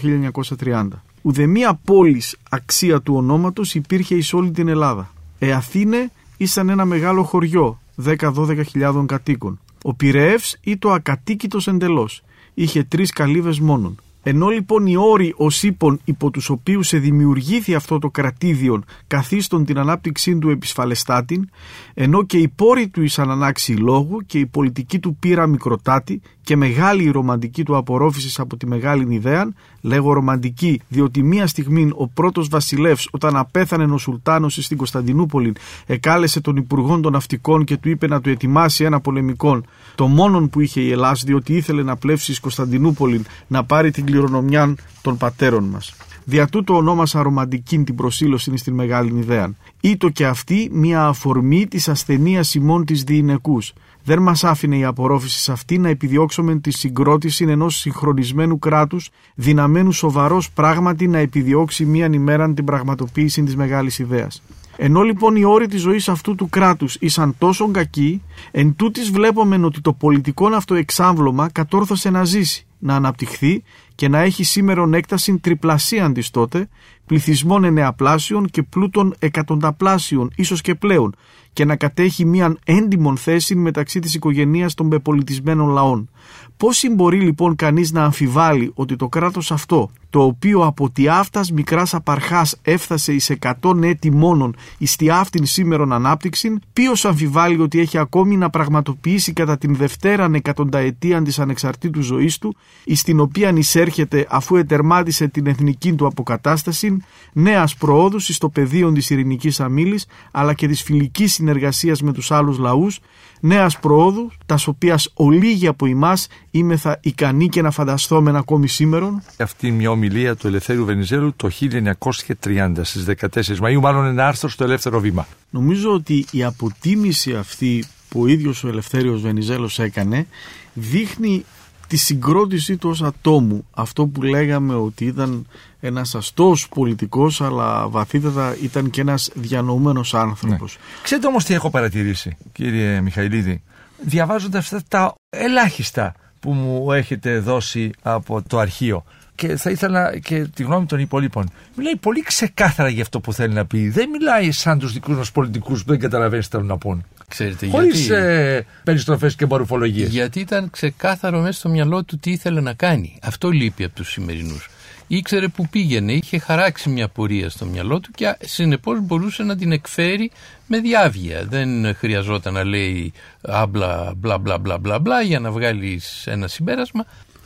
1930. Ουδεμία πόλης αξία του ονόματος υπήρχε εις όλη την Ελλάδα. Ε Αθήνε ήσαν ένα μεγάλο χωριό, 10-12 κατοίκων. Ο Πυραιεύς ή το ακατοίκητος εντελώς. Είχε τρεις καλύβες μόνον. Ενώ λοιπόν οι όροι ως ύπων υπό τους οποίους σε δημιουργήθη αυτό το κρατήδιον καθίστον την ανάπτυξή του επισφαλεστάτην, ενώ και οι πόροι του εις ανανάξει λόγου και η πολιτική του πείρα μικροτάτη και μεγάλη η ρομαντική του απορρόφησης από τη μεγάλη ιδέα, λέγω ρομαντική διότι μία στιγμή ο πρώτος βασιλεύς όταν απέθανε ο Σουλτάνος στην Κωνσταντινούπολη εκάλεσε τον Υπουργό των Ναυτικών και του είπε να του ετοιμάσει ένα πολεμικό, το μόνον που είχε η Ελλάδα διότι ήθελε να πλεύσει εις Κωνσταντινούπολη να πάρει την κληρονομιά των πατέρων μας. Δια τούτο ονόμασα ρομαντική την προσήλωση στην μεγάλη ιδέα. Ήτο και αυτή μια αφορμή της ασθενείας ημών της διηνεκούς. Δεν μας άφηνε η απορρόφηση σε αυτή να επιδιώξουμε τη συγκρότηση ενός συγχρονισμένου κράτους, δυναμένου σοβαρός πράγματι να επιδιώξει μίαν ημέραν την πραγματοποίηση της μεγάλης ιδέας. Ενώ λοιπόν οι όροι της ζωής αυτού του κράτους ήσαν τόσο κακοί, εν τούτης βλέπουμε ότι το πολιτικό αυτό εξάμβλωμα κατόρθωσε να ζήσει, να αναπτυχθεί και να έχει σήμερον έκταση τριπλασίαν της τότε, πληθυσμών ενεαπλάσιων και πλούτων εκατονταπλάσιων, ίσως και πλέον, και να κατέχει μίαν έντιμον θέση μεταξύ της οικογενείας των πεπολιτισμένων λαών. Πώς μπορεί λοιπόν κανείς να αμφιβάλλει ότι το κράτος αυτό, το οποίο από τη αυτάς μικράς απαρχάς έφτασε εις εκατόν έτη μόνον εις τη αυτήν σήμερον ανάπτυξη, ποιος αμφιβάλλει ότι έχει ακόμη να πραγματοποιήσει κατά την δευτέραν εκατονταετίαν της ανεξαρτήτου ζωής του, εις την οποία έρχεται αφού ετερμάτισε την εθνική του αποκατάσταση, νέας προόδους στο πεδίο της ειρηνικής αμήλης αλλά και της φιλικής συνεργασίας με τους άλλους λαούς, νέας προόδου, τας οποίας ολίγοι από εμάς είμεθα ικανοί και να φανταστούμε ακόμη σήμερα. Αυτή μια ομιλία του Ελευθέρου Βενιζέλου το 1930 στις 14 Μαΐου, μάλλον ένα άρθρο στο Ελεύθερο Βήμα. Νομίζω ότι η αποτίμηση αυτή που ο ίδιος ο Ελευθέριος Βενιζέλος έκανε δείχνει τη συγκρότησή του ως ατόμου. Αυτό που λέγαμε ότι ήταν ένας αστός πολιτικός αλλά βαθύτερα ήταν και ένας διανοούμενος άνθρωπος. Ναι. Ξέρετε όμως τι έχω παρατηρήσει κύριε Μιχαηλίδη; Διαβάζοντας αυτά τα ελάχιστα που μου έχετε δώσει από το αρχείο και θα ήθελα και τη γνώμη των υπολείπων. Μιλάει πολύ ξεκάθαρα για αυτό που θέλει να πει. Δεν μιλάει σαν τους δικούς μας πολιτικούς που δεν καταλαβαίνεις τι θέλουν να πούν. Ξέρετε Χωρίς ε, περιστροφές και μορφολογίες. Γιατί ήταν ξεκάθαρο μέσα στο μυαλό του τι ήθελε να κάνει. Αυτό λείπει από τους σημερινούς. Ήξερε που πήγαινε, είχε χαράξει μια πορεία στο μυαλό του και συνεπώς μπορούσε να την εκφέρει με διάβγεια. Δεν χρειαζόταν να λέει άμπλα μπλα μπλα μπλα μπλα μπλα για να βγάλεις ένα συμπέρασμα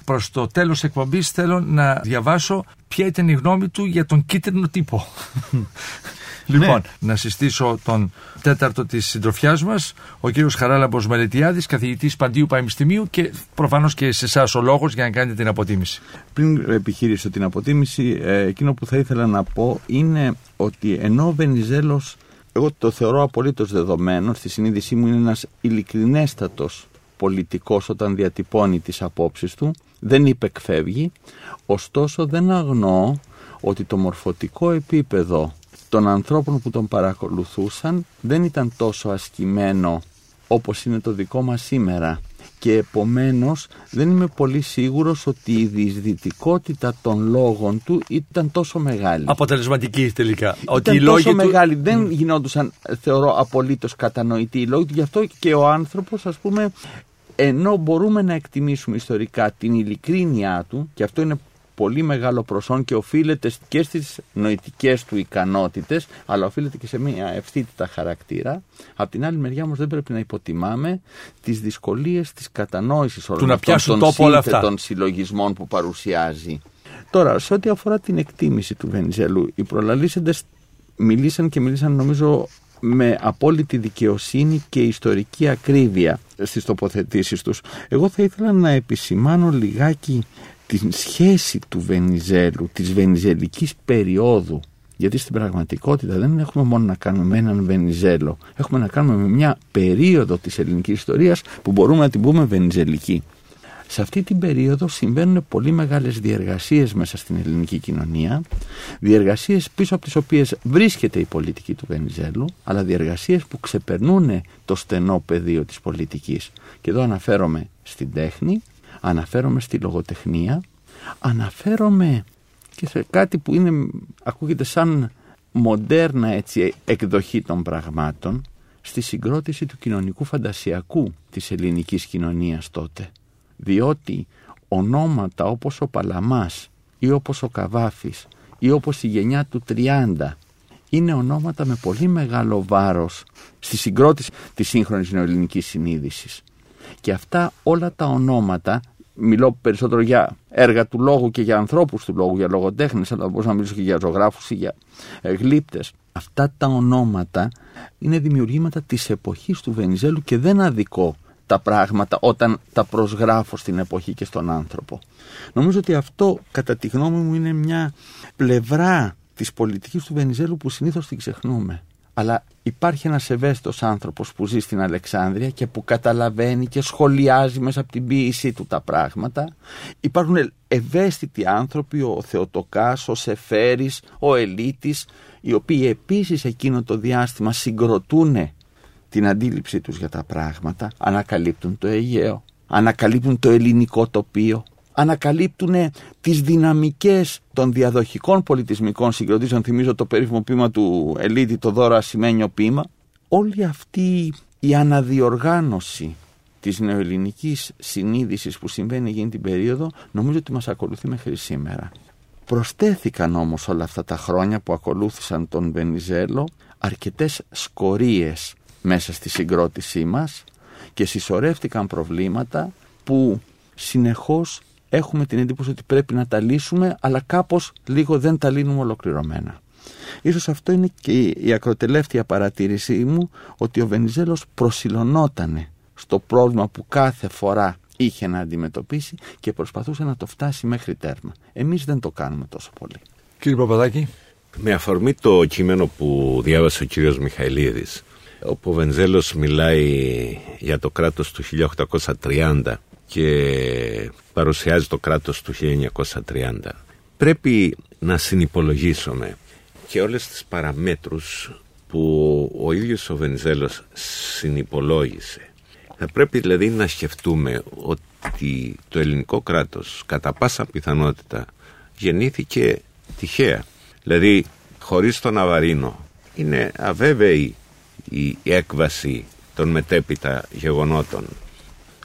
προς το τέλος εκπομπής θέλω να διαβάσω ποια ήταν η γνώμη του για τον κίτρινο τύπο. <laughs> λοιπόν, ναι. να συστήσω τον τέταρτο της συντροφιάς μας, ο κύριος Χαράλαμπος Μελετιάδης, καθηγητής Παντίου Πανεπιστημίου και προφανώς και σε εσάς ο λόγος για να κάνετε την αποτίμηση. Πριν επιχείρησω την αποτίμηση, ε, εκείνο που θα ήθελα να πω είναι ότι ενώ ο Βενιζέλος εγώ το θεωρώ απολύτως δεδομένο, στη συνείδησή μου είναι ένας ειλικρινέστατος πολιτικός όταν διατυπώνει τις απόψεις του, δεν υπεκφεύγει, ωστόσο δεν αγνοώ ότι το μορφωτικό επίπεδο των ανθρώπων που τον παρακολουθούσαν δεν ήταν τόσο ασκημένο όπως είναι το δικό μας σήμερα και επομένως δεν είμαι πολύ σίγουρος ότι η διεισδυτικότητα των λόγων του ήταν τόσο μεγάλη. Αποτελεσματική τελικά. Ήταν ότι οι τόσο μεγάλη. Δεν γινόντουσαν θεωρώ απολύτως κατανοητοί οι λόγοι του. Γι' αυτό και ο άνθρωπος ας πούμε ενώ μπορούμε να εκτιμήσουμε ιστορικά την ειλικρίνειά του και αυτό είναι πολύ μεγάλο προσόν και οφείλεται και στις νοητικές του ικανότητες αλλά οφείλεται και σε μια ευθύτητα χαρακτήρα από την άλλη μεριά όμως δεν πρέπει να υποτιμάμε τις δυσκολίες της κατανόησης όλων αυτών των σύνθετων συλλογισμών που παρουσιάζει. Τώρα, σε ό,τι αφορά την εκτίμηση του Βενιζέλου, οι προλαλήσεντες μιλήσαν και μιλήσαν νομίζω με απόλυτη δικαιοσύνη και ιστορική ακρίβεια στις τοποθετήσεις τους. Εγώ θα ήθελα να επισημάνω λιγάκι την σχέση του Βενιζέλου, της βενιζελικής περίοδου γιατί στην πραγματικότητα δεν έχουμε μόνο να κάνουμε με έναν Βενιζέλο. Έχουμε να κάνουμε με μια περίοδο της ελληνικής ιστορίας που μπορούμε να την πούμε βενιζελική. Σε αυτή την περίοδο συμβαίνουν πολύ μεγάλες διεργασίες μέσα στην ελληνική κοινωνία, διεργασίες πίσω από τις οποίες βρίσκεται η πολιτική του Βενιζέλου, αλλά διεργασίες που ξεπερνούν το στενό πεδίο της πολιτικής. Και εδώ αναφέρομαι στην τέχνη, αναφέρομαι στη λογοτεχνία, αναφέρομαι και σε κάτι που είναι, ακούγεται σαν μοντέρνα έτσι, εκδοχή των πραγμάτων, στη συγκρότηση του κοινωνικού φαντασιακού της ελληνικής κοινωνίας τότε διότι ονόματα όπως ο Παλαμάς ή όπως ο Καβάφης ή όπως η γενιά του 30 είναι ονόματα με πολύ μεγάλο βάρος στη συγκρότηση της σύγχρονης νεοελληνικής συνείδησης. Και αυτά όλα τα ονόματα, μιλώ περισσότερο για έργα του λόγου και για ανθρώπους του λόγου, για λογοτέχνες, αλλά μπορούσα να μιλήσω και για ζωγράφους ή για ε, γλύπτες. Αυτά τα ονόματα είναι δημιουργήματα της εποχής του Βενιζέλου και δεν αδικό τα πράγματα όταν τα προσγράφω στην εποχή και στον άνθρωπο. Νομίζω ότι αυτό κατά τη γνώμη μου είναι μια πλευρά της πολιτικής του Βενιζέλου που συνήθως την ξεχνούμε. Αλλά υπάρχει ένας ευαίσθητος άνθρωπος που ζει στην Αλεξάνδρεια και που καταλαβαίνει και σχολιάζει μέσα από την ποίησή του τα πράγματα. Υπάρχουν ευαίσθητοι άνθρωποι, ο Θεοτοκάς, ο Σεφέρης, ο Ελίτης, οι οποίοι επίσης εκείνο το διάστημα συγκροτούν την αντίληψή τους για τα πράγματα, ανακαλύπτουν το Αιγαίο, ανακαλύπτουν το ελληνικό τοπίο, ανακαλύπτουν τις δυναμικές των διαδοχικών πολιτισμικών συγκροτήσεων, θυμίζω το περίφημο ποίημα του Ελίτη, το δώρο ασημένιο ποίημα. Όλη αυτή η αναδιοργάνωση της νεοελληνικής συνείδησης που συμβαίνει εκείνη την περίοδο νομίζω ότι μας ακολουθεί μέχρι σήμερα. Προστέθηκαν όμως όλα αυτά τα χρόνια που ακολούθησαν τον Βενιζέλο αρκετές σκορίες μέσα στη συγκρότησή μας και συσσωρεύτηκαν προβλήματα που συνεχώς έχουμε την εντύπωση ότι πρέπει να τα λύσουμε, αλλά κάπως λίγο δεν τα λύνουμε ολοκληρωμένα. Ίσως αυτό είναι και η ακροτελεύτια παρατήρησή μου ότι ο Βενιζέλος προσιλωνότανε στο πρόβλημα που κάθε φορά είχε να αντιμετωπίσει και προσπαθούσε να το φτάσει μέχρι τέρμα. Εμείς δεν το κάνουμε τόσο πολύ. Κύριε Παπαδάκη. Με αφορμή το κείμενο που διάβασε ο κύριος Μιχαηλίδης, όπου ο Βενζέλος μιλάει για το κράτος του 1830 και παρουσιάζει το κράτος του 1930, πρέπει να συνυπολογίσουμε και όλες τις παραμέτρους που ο ίδιος ο Βενζέλος συνυπολόγισε. Θα πρέπει δηλαδή να σκεφτούμε ότι το ελληνικό κράτος κατά πάσα πιθανότητα γεννήθηκε τυχαία. Δηλαδή χωρίς τον Αβαρίνο είναι αβέβαιη η έκβαση των μετέπειτα γεγονότων.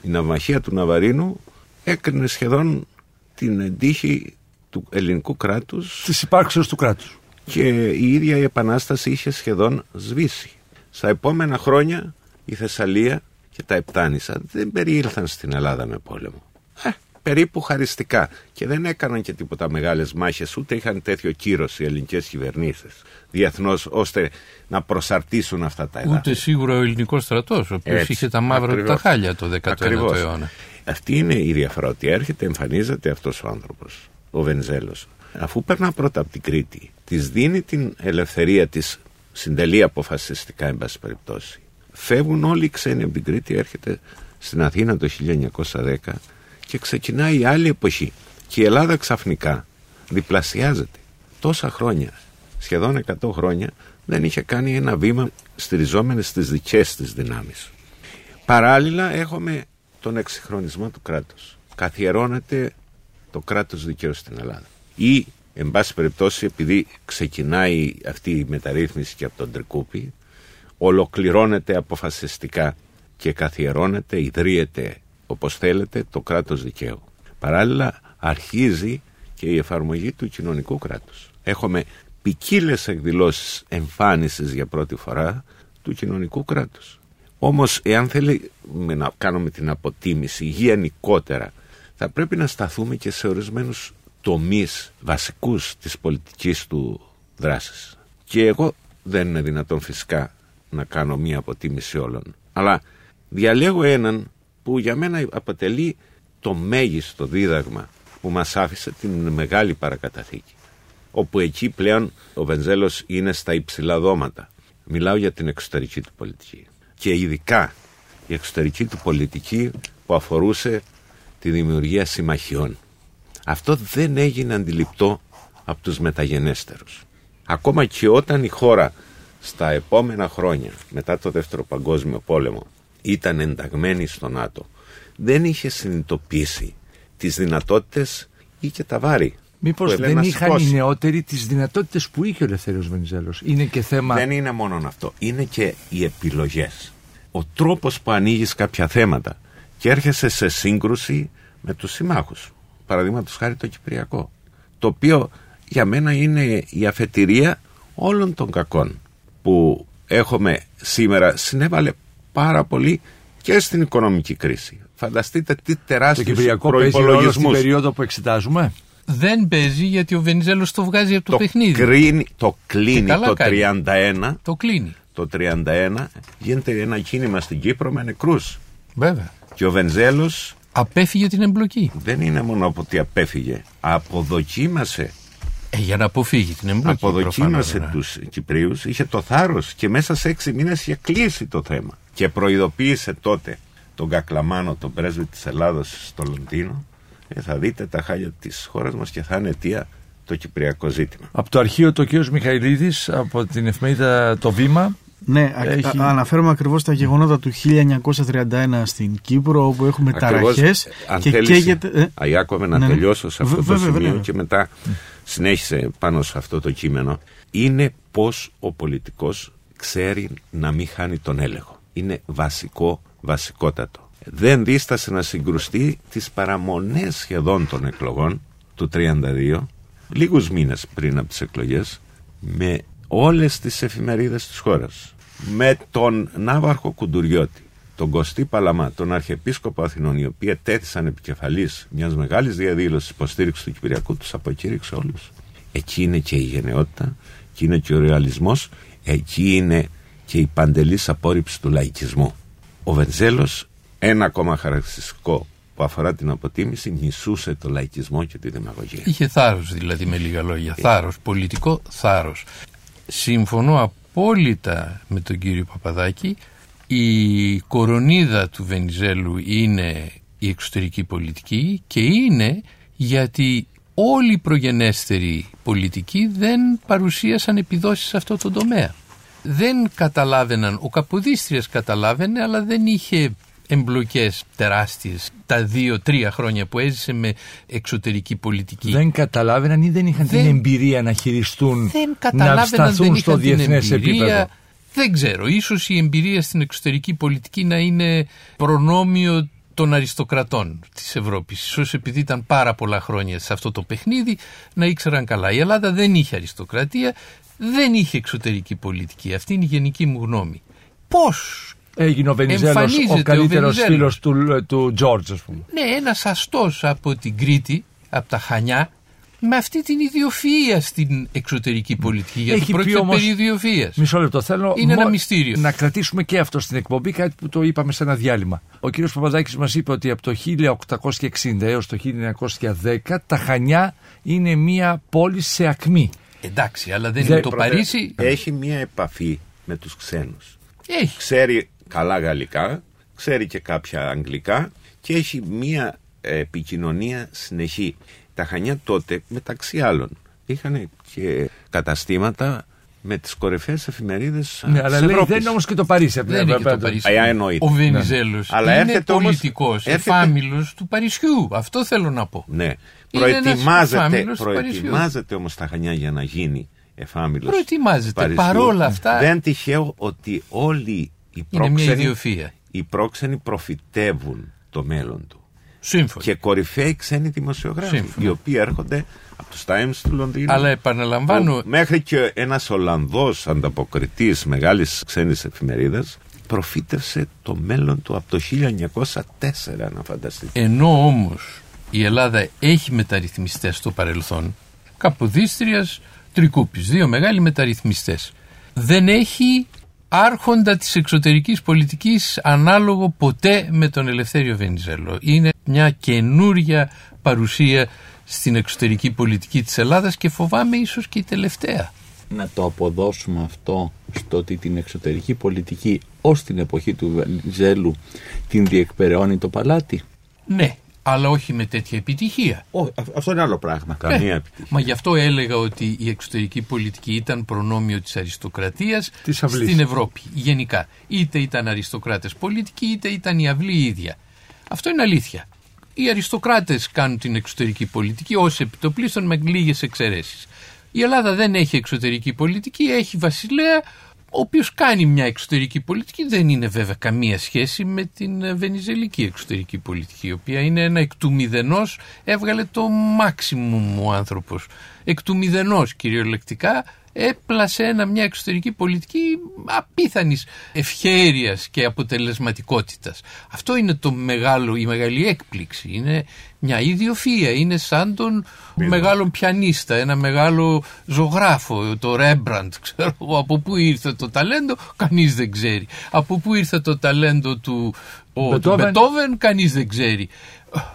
Η ναυμαχία του Ναβαρίνου έκρινε σχεδόν την τύχη του ελληνικού κράτους της υπάρξεως του κράτους και η ίδια η Επανάσταση είχε σχεδόν σβήσει. Στα επόμενα χρόνια η Θεσσαλία και τα Επτάνησα δεν περιήλθαν στην Ελλάδα με πόλεμο. Ε, περίπου χαριστικά και δεν έκαναν και τίποτα μεγάλες μάχες ούτε είχαν τέτοιο κύρος οι ελληνικές κυβερνήσεις διεθνώς ώστε να προσαρτήσουν αυτά τα εδάφη. Ούτε σίγουρα ο ελληνικός στρατός ο οποίος είχε τα μαύρα ακριβώς. τα χάλια το 19ο Ακριβώς. αιώνα. Αυτή είναι η διαφορά ότι έρχεται, εμφανίζεται αυτός ο άνθρωπος, ο Βενζέλος. Αφού περνά πρώτα από την Κρήτη, της δίνει την ελευθερία της συντελεί αποφασιστικά, εν πάση περιπτώσει. Φεύγουν όλοι οι ξένοι από την Κρήτη, έρχεται στην Αθήνα το 1910 και ξεκινάει η άλλη εποχή. Και η Ελλάδα ξαφνικά διπλασιάζεται. Τόσα χρόνια, σχεδόν 100 χρόνια, δεν είχε κάνει ένα βήμα στηριζόμενες στις δικές της δυνάμεις. Παράλληλα έχουμε τον εξυγχρονισμό του κράτους. Καθιερώνεται το κράτος δικαίου στην Ελλάδα. Ή, εν πάση περιπτώσει, επειδή ξεκινάει αυτή η μεταρρύθμιση και από τον Τρικούπη, ολοκληρώνεται αποφασιστικά και καθιερώνεται, ιδρύεται, όπως θέλετε, το κράτος δικαίου. Παράλληλα, αρχίζει και η εφαρμογή του κοινωνικού κράτους. Έχουμε ποικίλες εκδηλώσεις εμφάνισης για πρώτη φορά του κοινωνικού κράτους. Όμως, εάν θέλει να κάνουμε την αποτίμηση γενικότερα, θα πρέπει να σταθούμε και σε ορισμένους τομείς βασικούς της πολιτικής του δράσης. Και εγώ δεν είναι δυνατόν φυσικά να κάνω μία αποτίμηση όλων. Αλλά διαλέγω έναν που για μένα αποτελεί το μέγιστο δίδαγμα που μας άφησε την μεγάλη παρακαταθήκη. Όπου εκεί πλέον ο Βενζέλος είναι στα υψηλά δώματα. Μιλάω για την εξωτερική του πολιτική. Και ειδικά η εξωτερική του πολιτική που αφορούσε τη δημιουργία συμμαχιών. Αυτό δεν έγινε αντιληπτό από τους μεταγενέστερους. Ακόμα και όταν η χώρα στα επόμενα χρόνια μετά το Δεύτερο Παγκόσμιο Πόλεμο ήταν ενταγμένη στο ΝΑΤΟ δεν είχε συνειδητοποιήσει τις δυνατότητες ή και τα βάρη. Μήπως που δεν έλεγαν να είχαν σηκώσει. οι νεότεροι τις δυνατότητες που είχε ο Ελευθέριος Βενιζέλος; Είναι και θέμα... Δεν είναι μόνο αυτό. Είναι και οι επιλογές. Ο τρόπος που ανοίγεις κάποια θέματα και έρχεσαι σε σύγκρουση με τους συμμάχους. Παραδείγματος χάρη το Κυπριακό. Το οποίο για μένα είναι η αφετηρία όλων των κακών που έχουμε σήμερα συνέβαλε πάρα πολύ και στην οικονομική κρίση. Φανταστείτε τι Το τεράστιους Κυπριακό παίζει ρόλο στην προϋπολογισμούς. περίοδο που εξετάζουμε; Δεν παίζει γιατί ο Βενιζέλος το βγάζει από το, Το, παιχνίδι. κρίνει, το κλείνει Και καλά το κάνει. 31 Το κλείνει. το 31 γίνεται ένα κίνημα στην Κύπρο με νεκρούς. Βέβαια. Και ο Βενζέλος Απέφυγε την εμπλοκή. δεν είναι μόνο από ότι απέφυγε, αποδοκίμασε, Ε, για να αποφύγει την εμπλοκή. αποδοκίμασε προφανώς, ναι. τους Κυπρίους, είχε το θάρρος και μέσα σε έξι μήνες είχε κλείσει το θέμα. Και προειδοποίησε τότε τον Κακλαμάνο, τον πρέσβη της Ελλάδος στο Λονδίνο, ε, θα δείτε τα χάλια της χώρας μας και θα είναι αιτία το κυπριακό ζήτημα. Από το αρχείο του κ. Μιχαηλίδης, από την εφημερίδα Το Βήμα, Ναι, α- Έχει- α- αναφέρουμε ακριβώς τα γεγονότα του 1931 στην Κύπρο όπου έχουμε Ακριβώς, ταραχές αν και θέλεις, καίγεται... ε, Αιάκωβε, να ναι, ναι. τελειώσω σε αυτό Βε- το βέβαια, σημείο βέβαια. και μετά συνέχισε πάνω σε αυτό το κείμενο. Είναι πως ο πολιτικός ξέρει να μην χάνει τον έλεγχο. Είναι βασικό, βασικότατο. Δεν δίστασε να συγκρουστεί τις παραμονές σχεδόν των εκλογών του 32, λίγους μήνες πριν από τις εκλογές, με όλες τις εφημερίδες της χώρας. Με τον Ναύαρχο Κουντουριώτη, τον Κωστή Παλαμά, τον Αρχιεπίσκοπο Αθηνών, οι οποίοι τέθησαν επικεφαλής μιας μεγάλης διαδήλωσης υποστήριξης του Κυπριακού, τους αποκήρυξε όλους. Εκεί είναι και η γενναιότητα, εκεί είναι και ο ρεαλισμός, εκεί είναι και η παντελής απόρριψη του λαϊκισμού. Ο Βενζέλος, ένα ακόμα χαρακτηριστικό που αφορά την αποτίμηση, μισούσε το λαϊκισμό και τη δημαγωγία. Είχε θάρρος δηλαδή με λίγα λόγια. Θάρρος, πολιτικό θάρρος. Συμφωνώ απόλυτα με τον κύριο Παπαδάκη. Η κορονίδα του Βενιζέλου είναι η εξωτερική πολιτική και είναι γιατί όλοι οι προγενέστεροι πολιτικοί δεν παρουσίασαν επιδόσεις σε αυτό το τομέα. Δεν καταλάβαιναν, ο Καποδίστριας καταλάβαινε αλλά δεν είχε εμπλοκές τεράστιες τα δύο-τρία χρόνια που έζησε με εξωτερική πολιτική. Δεν καταλάβαιναν ή δεν είχαν Δεν- την εμπειρία να χειριστούν, δεν να καταλάβαιναν, δεν σταθούν στο είχαν την διεθνές εμπειρία. επίπεδο. Δεν ξέρω, ίσως η εμπειρία στην εξωτερική πολιτική να είναι προνόμιο των αριστοκρατών της Ευρώπης. Ίσως επειδή ήταν πάρα πολλά χρόνια σε αυτό το παιχνίδι να ήξεραν καλά. Η Ελλάδα δεν είχε αριστοκρατία, δεν είχε εξωτερική πολιτική. Αυτή είναι η γενική μου γνώμη. Πώς Έγινε ο Βενιζέλος Εμφανίζεται ο ο καλύτερος Βενιζέλος. φίλος του, του Τζόρτζ, ας πούμε. Ναι, ένας αστός από την Κρήτη, από τα Χανιά, με αυτή την ιδιοφυΐα στην εξωτερική πολιτική. Γιατί Έχει πει πρόκειται όμως- περί ιδιοφυΐας. Μισό λεπτό. Θέλω Είναι ένα μο- μυστήριο. να κρατήσουμε και αυτό στην εκπομπή, κάτι που το είπαμε σε ένα διάλειμμα. Ο κύριος Παπαδάκης μας είπε ότι από το 1860 έως το 1910 τα Χανιά είναι μια πόλη σε ακμή. Εντάξει, αλλά δεν Δεν είναι το Πρώτα, Παρίσι. Έχει μία επαφή με τους ξένους. Έχει. Ξέρει καλά γαλλικά, ξέρει και κάποια αγγλικά και έχει μία ε, επικοινωνία συνεχή. Τα Χανιά τότε, μεταξύ άλλων, είχαν και καταστήματα με τις κορυφαίες εφημερίδες Ναι, αλλά της λέει, Ευρώπης. δεν είναι όμως και το Παρίσι. από την Δεν είναι και Ευρωπαϊκή- το Παρίσι. Α, εννοείται. Ο Βενιζέλος Αλλά είναι έρχεται όμως- πολιτικός, έρχεται- εφάμιλος του Παρισιού. Αυτό θέλω να πω. Ναι. ένας Προετοιμάζεται, εφάμιλος του προετοιμάζεται όμως τα Χανιά για να γίνει εφάμιλος Προετοιμάζεται. του Παρισιού. Παρόλα αυτά- Δεν τυχαίο ότι όλοι οι Είναι μια πρόξενοι, ιδιοφυΐα. οι πρόξενοι προφητεύουν το μέλλον του. Σύμφωνα. Και κορυφαίοι ξένοι δημοσιογράφοι, Σύμφωνα. οι οποίοι έρχονται από τους Times του Λονδίνου. Αλλά επαναλαμβάνω, που μέχρι και ένας Ολλανδός ανταποκριτής μεγάλης ξένης εφημερίδας προφήτευσε το μέλλον του από το 1904 να φανταστείτε. ενώ όμως η Ελλάδα έχει μεταρρυθμιστές στο παρελθόν, Καποδίστριας, Τρικούπης, δύο μεγάλοι μεταρρυθμιστές, δεν έχει άρχοντα της εξωτερικής πολιτικής ανάλογο ποτέ με τον Ελευθέριο Βενιζέλο. Είναι μια καινούρια παρουσία στην εξωτερική πολιτική της Ελλάδας και φοβάμαι ίσως και η τελευταία. να το αποδώσουμε αυτό στο ότι την εξωτερική πολιτική ως την εποχή του Βενιζέλου την διεκπεραιώνει το παλάτι; Ναι, αλλά όχι με τέτοια επιτυχία. Ω, αυτό είναι άλλο πράγμα. Καμία Ε, επιτυχία. Μα γι' αυτό έλεγα ότι η εξωτερική πολιτική ήταν προνόμιο της αριστοκρατίας Της αυλής. στην Ευρώπη γενικά. Είτε ήταν αριστοκράτες πολιτικοί είτε ήταν η αυλή η ίδια. Αυτό είναι αλήθεια. Οι αριστοκράτες κάνουν την εξωτερική πολιτική ως επιτοπλίστων με λίγες εξαιρέσεις. Η Ελλάδα δεν έχει εξωτερική πολιτική, έχει βασιλέα ο οποίος κάνει μια εξωτερική πολιτική. Δεν είναι βέβαια καμία σχέση με την ε, βενιζελική εξωτερική πολιτική, η οποία είναι ένα εκ του μηδενός, έβγαλε το maximum ο άνθρωπος. Εκ του μηδενός κυριολεκτικά έπλασε ένα, μια εξωτερική πολιτική απίθανης ευχέρειας και αποτελεσματικότητας. Αυτό είναι το μεγάλο, η μεγάλη έκπληξη. Είναι μια ιδιοφία. Είναι σαν τον μεγάλο πιανίστα, ένα μεγάλο ζωγράφο, το Ρέμπραντ, <laughs> ξέρω εγώ. Από πού ήρθε το ταλέντο, κανείς δεν ξέρει. Από πού ήρθε το ταλέντο του, ο, του Μπετόβεν. Μπετόβεν, κανείς δεν ξέρει.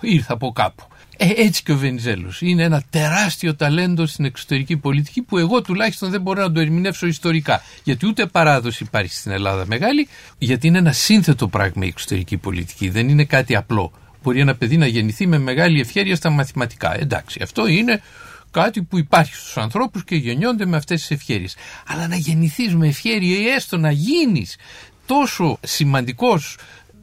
Ήρθε από κάπου. Ε, έτσι και ο Βενιζέλος. Είναι ένα τεράστιο ταλέντο στην εξωτερική πολιτική που εγώ τουλάχιστον δεν μπορώ να το ερμηνεύσω ιστορικά. Γιατί ούτε παράδοση υπάρχει στην Ελλάδα μεγάλη, γιατί είναι ένα σύνθετο πράγμα η εξωτερική πολιτική. Δεν είναι κάτι απλό. Μπορεί ένα παιδί να γεννηθεί με μεγάλη ευχέρεια στα μαθηματικά. Εντάξει, αυτό είναι κάτι που υπάρχει στους ανθρώπους και γεννιόνται με αυτές τις ευχέρειες. Αλλά να γεννηθείς με ευχέρεια ή έστω να γίνεις τόσο σημαντικός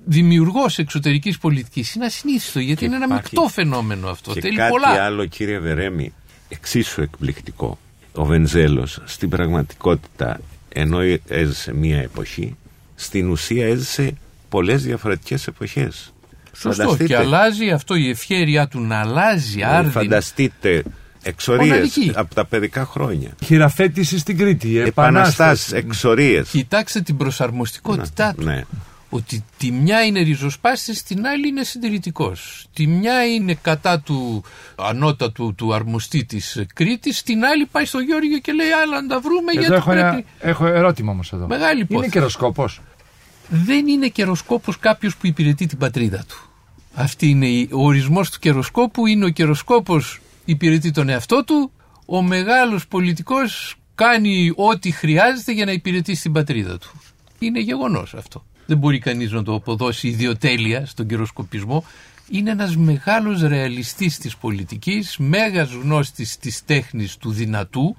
δημιουργός εξωτερικής πολιτικής είναι ασυνήθιστο γιατί Και είναι ένα υπάρχει μεικτό φαινόμενο αυτό. Και Θέλει κάτι πολλά. άλλο κύριε Βερέμι, εξίσου εκπληκτικό. Ο Βενζέλος στην πραγματικότητα ενώ έζησε μία εποχή, στην ουσία έζησε πολλές διαφορετικές εποχές. Σωστό. Φανταστείτε, Και αλλάζει αυτό η ευχέρειά του να αλλάζει άρδιν. φανταστείτε εξορίες Μοναδική. από τα παιδικά χρόνια. Χειραφέτηση στην Κρήτη. Επαναστάσεις, Επανάσταση. εξορίες. Κοιτάξτε την προσαρμοστικότητά του. Ναι. Ότι τη μια είναι ριζοσπάστης, την άλλη είναι συντηρητικός. Τη μια είναι κατά του ανώτατου του αρμοστή της Κρήτης, την άλλη πάει στο Γιώργιο και λέει άλλα να τα βρούμε Εδώ γιατί έχω, πρέπει... ένα, έχω ερώτημα όμως εδώ. Μεγάλη Είναι υπόθεση. καιροσκόπος; Δεν είναι καιροσκόπος κάποιος που υπηρετεί την πατρίδα του. Αυτή είναι η, ο ορισμός του καιροσκόπου, είναι ο καιροσκόπος υπηρετεί τον εαυτό του, ο μεγάλος πολιτικός κάνει ό,τι χρειάζεται για να υπηρετήσει την πατρίδα του. Είναι γεγονός αυτό. Δεν μπορεί κανείς να το αποδώσει ιδιοτέλεια στον καιροσκοπισμό. Είναι ένας μεγάλος ρεαλιστής της πολιτικής, μέγας γνώστης της τέχνης του δυνατού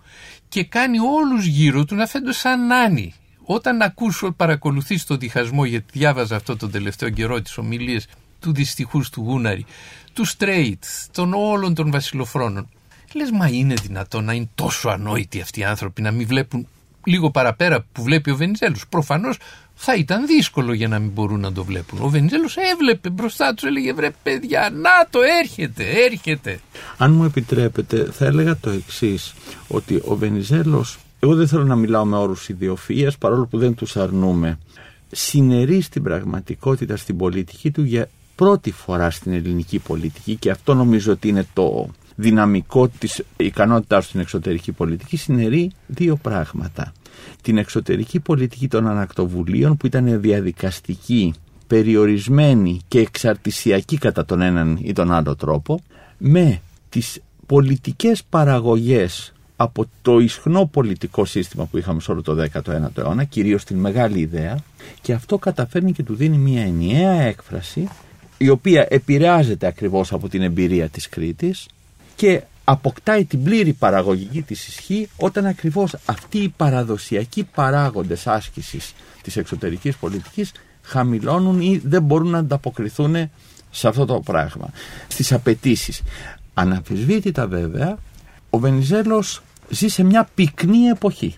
και κάνει όλους γύρω του να φαίνονται σαν νάνοι. Όταν ακούσω, παρακολουθείς τον διχασμό, γιατί διάβαζα αυτό τον τελευταίο καιρό τις ομιλίες του δυστυχούς του Γούναρη, του Στρέιτ, των όλων των βασιλοφρόνων. Λες, μα είναι δυνατόν να είναι τόσο ανόητοι αυτοί οι άνθρωποι να μην βλέπουν λίγο παραπέρα που βλέπει ο Βενιζέλος. Προφανώς θα ήταν δύσκολο για να μην μπορούν να το βλέπουν. Ο Βενιζέλος έβλεπε μπροστά τους, έλεγε βρε παιδιά, να το έρχεται, έρχεται. Αν μου επιτρέπετε, θα έλεγα το εξής, ότι ο Βενιζέλος, εγώ δεν θέλω να μιλάω με όρους ιδιοφυΐας, παρόλο που δεν τους αρνούμε, συνερεί στην πραγματικότητα στην πολιτική του για πρώτη φορά στην ελληνική πολιτική και αυτό νομίζω ότι είναι το δυναμικό της ικανότητάς του στην εξωτερική πολιτική, συνερεί δύο πράγματα. Την εξωτερική πολιτική των ανακτοβουλίων που ήταν διαδικαστική, περιορισμένη και εξαρτησιακή κατά τον έναν ή τον άλλο τρόπο, με τις πολιτικές παραγωγές από το ισχνό πολιτικό σύστημα που είχαμε σε όλο το 19ο αιώνα, κυρίως την μεγάλη ιδέα, και αυτό καταφέρνει και του δίνει μια ενιαία έκφραση, η οποία επηρεάζεται ακριβώς από την εμπειρία της Κρήτης και αποκτάει την πλήρη παραγωγική της ισχύ όταν ακριβώς αυτοί οι παραδοσιακοί παράγοντες άσκησης της εξωτερικής πολιτικής χαμηλώνουν ή δεν μπορούν να ανταποκριθούν σε αυτό το πράγμα, στις απαιτήσεις. Αναμφισβήτητα βέβαια, ο Βενιζέλος ζει σε μια πυκνή εποχή.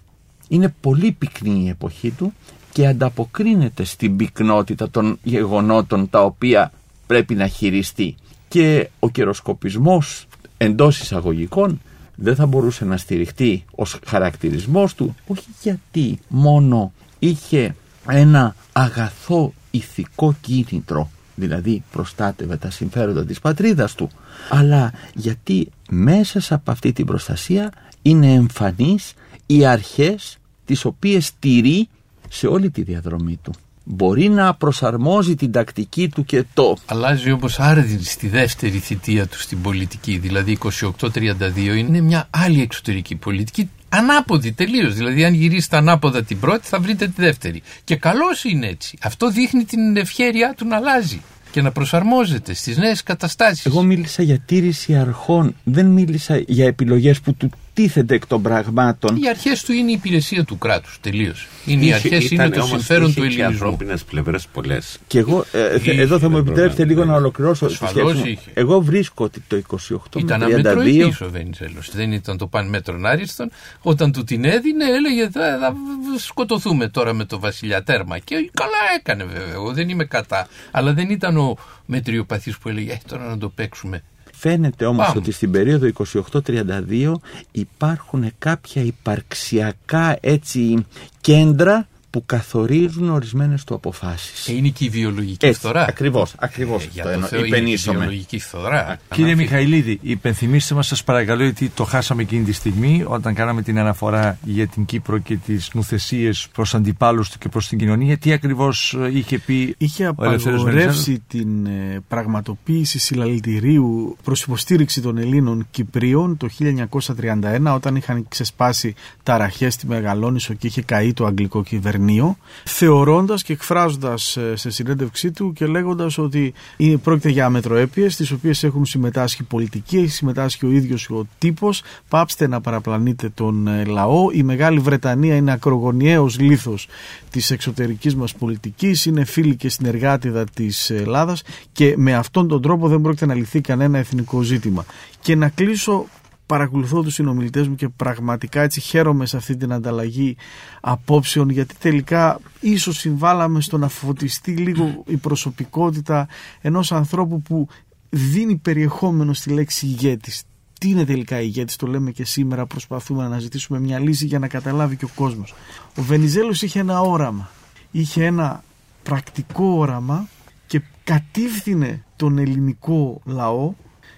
Είναι πολύ πυκνή η εποχή του και ανταποκρίνεται στην πυκνότητα των γεγονότων τα οποία πρέπει να χειριστεί. Και ο καιροσκοπισμός εντός εισαγωγικών δεν θα μπορούσε να στηριχτεί ως χαρακτηρισμός του όχι γιατί μόνο είχε ένα αγαθό ηθικό κίνητρο δηλαδή προστάτευε τα συμφέροντα της πατρίδας του αλλά γιατί μέσα από αυτή την προστασία είναι εμφανείς οι αρχές τις οποίες τηρεί σε όλη τη διαδρομή του. Μπορεί να προσαρμόζει την τακτική του και το Αλλάζει όπως άρδιν στη δεύτερη θητεία του στην πολιτική, δηλαδή 28-32 είναι μια άλλη εξωτερική πολιτική ανάποδη τελείως. Δηλαδή αν γυρίσετε ανάποδα την πρώτη θα βρείτε τη δεύτερη. Και καλώς είναι έτσι. Αυτό δείχνει την ευχέρειά του να αλλάζει και να προσαρμόζεται στις νέες καταστάσεις. Εγώ μίλησα για τήρηση αρχών, δεν μίλησα για επιλογές που του τίθενται εκ των πραγμάτων. Οι αρχές του είναι η υπηρεσία του κράτους. Τελείως. Είναι οι αρχές, είναι το συμφέρον του Και ελληνισμού. ανθρώπινες πλευρές πολλές. Και εγώ, ε, θε- Είχε, εδώ θα μου δεν επιτρέψετε προλαβαίνω. λίγο να ολοκληρώσω τη Ασφαλώς σκέψη μου. είχε. Εγώ βρίσκω ότι το 28 Ήταν με αμετροειδή 32 ο Βενιζέλος. Δεν ήταν το παν μέτρον άριστον. Όταν του την έδινε, έλεγε θα, θα σκοτωθούμε τώρα με το Βασιλιά Τέρμα. Και καλά έκανε βέβαια. Εγώ δεν είμαι κατά. Αλλά δεν ήταν ο μετριοπαθής που έλεγε «Ε, τώρα να το παίξουμε. Φαίνεται όμως Πάμε. ότι στην περίοδο 28-32 υπάρχουν κάποια υπαρξιακά έτσι κέντρα που καθορίζουν ορισμένες του αποφάσεις. Και είναι και η βιολογική Έτσι, φθορά. ακριβώς, ακριβώς Ε, για το το εννο- Θεό, είναι και η υπενήσωμαι. βιολογική φθορά. Κύριε Αναφι- Μιχαηλίδη, υπενθυμίστε μας σας παρακαλώ γιατί το χάσαμε εκείνη τη στιγμή όταν κάναμε την αναφορά για την Κύπρο και τις νουθεσίες προς αντιπάλους του και προς την κοινωνία. Τι ακριβώς ε, είχε πει Είχε ο Ελευθέριος Βενιζέλος. απαγορεύσει την ε, πραγματοποίηση συλλαλητηρίου προς υποστήριξη των Ελλήνων Κυπρίων το 1931 όταν είχαν ξεσπάσει ταραχές στη Μεγαλόνισο και είχε καεί το αγγλικό κυβερνείο θεωρώντας και εκφράζοντας ε, σε συνέντευξή του και λέγοντας ότι είναι, πρόκειται για αμετροέπειες τις οποίες έχουν συμμετάσχει πολιτικοί, έχει συμμετάσχει ο ίδιος ο τύπος. Πάψτε να παραπλανείτε τον ε, λαό. Η Μεγάλη Βρετανία είναι ακρογωνιαίος λίθος της εξωτερικής μας πολιτικής. Είναι φίλη και συνεργάτηδα της Ελλάδας και με αυτόν τον τρόπο δεν πρόκειται να λυθεί κανένα εθνικό ζήτημα. Και να κλείσω παρακολουθώ τους συνομιλητές μου και πραγματικά έτσι χαίρομαι σε αυτή την ανταλλαγή απόψεων γιατί τελικά ίσως συμβάλαμε στο να φωτιστεί λίγο η προσωπικότητα ενός ανθρώπου που δίνει περιεχόμενο στη λέξη ηγέτης. Τι είναι τελικά ηγέτης, το λέμε και σήμερα προσπαθούμε να αναζητήσουμε μια λύση για να καταλάβει και ο κόσμος. Ο Βενιζέλος είχε ένα όραμα, είχε ένα πρακτικό όραμα και κατήφθηνε τον ελληνικό λαό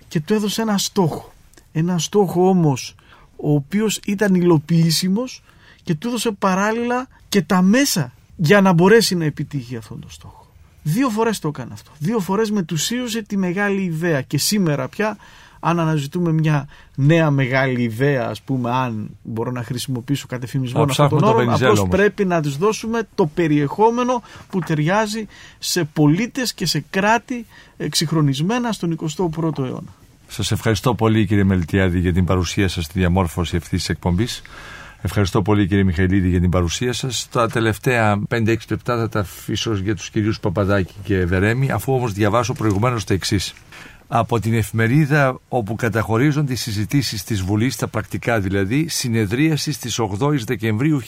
και του έδωσε ένα στόχο. Ένα στόχο όμως ο οποίος ήταν υλοποιήσιμος και του έδωσε παράλληλα και τα μέσα για να μπορέσει να επιτύχει αυτόν τον στόχο. Δύο φορές το έκανε αυτό. Δύο φορές μετουσίωσε τη μεγάλη ιδέα και σήμερα πια αν αναζητούμε μια νέα μεγάλη ιδέα, ας πούμε, αν μπορώ να χρησιμοποιήσω κατεφημισμό αυτόν τον όρο, απλώς πρέπει να της δώσουμε το περιεχόμενο που ταιριάζει σε πολίτες και σε κράτη εξυγχρονισμένα στον 21ο αιώνα. Σας ευχαριστώ πολύ κύριε Μελτιάδη για την παρουσία σας στη διαμόρφωση αυτής της εκπομπής. Ευχαριστώ πολύ κύριε Μιχαηλίδη για την παρουσία σας. Τα τελευταία 5-6 λεπτά θα τα αφήσω για τους κυρίους Παπαδάκη και Βερέμι, αφού όμως διαβάσω προηγουμένως το εξής από την εφημερίδα όπου καταχωρίζονται οι συζητήσεις της Βουλής, τα πρακτικά δηλαδή, συνεδρίασης στις 8 Δεκεμβρίου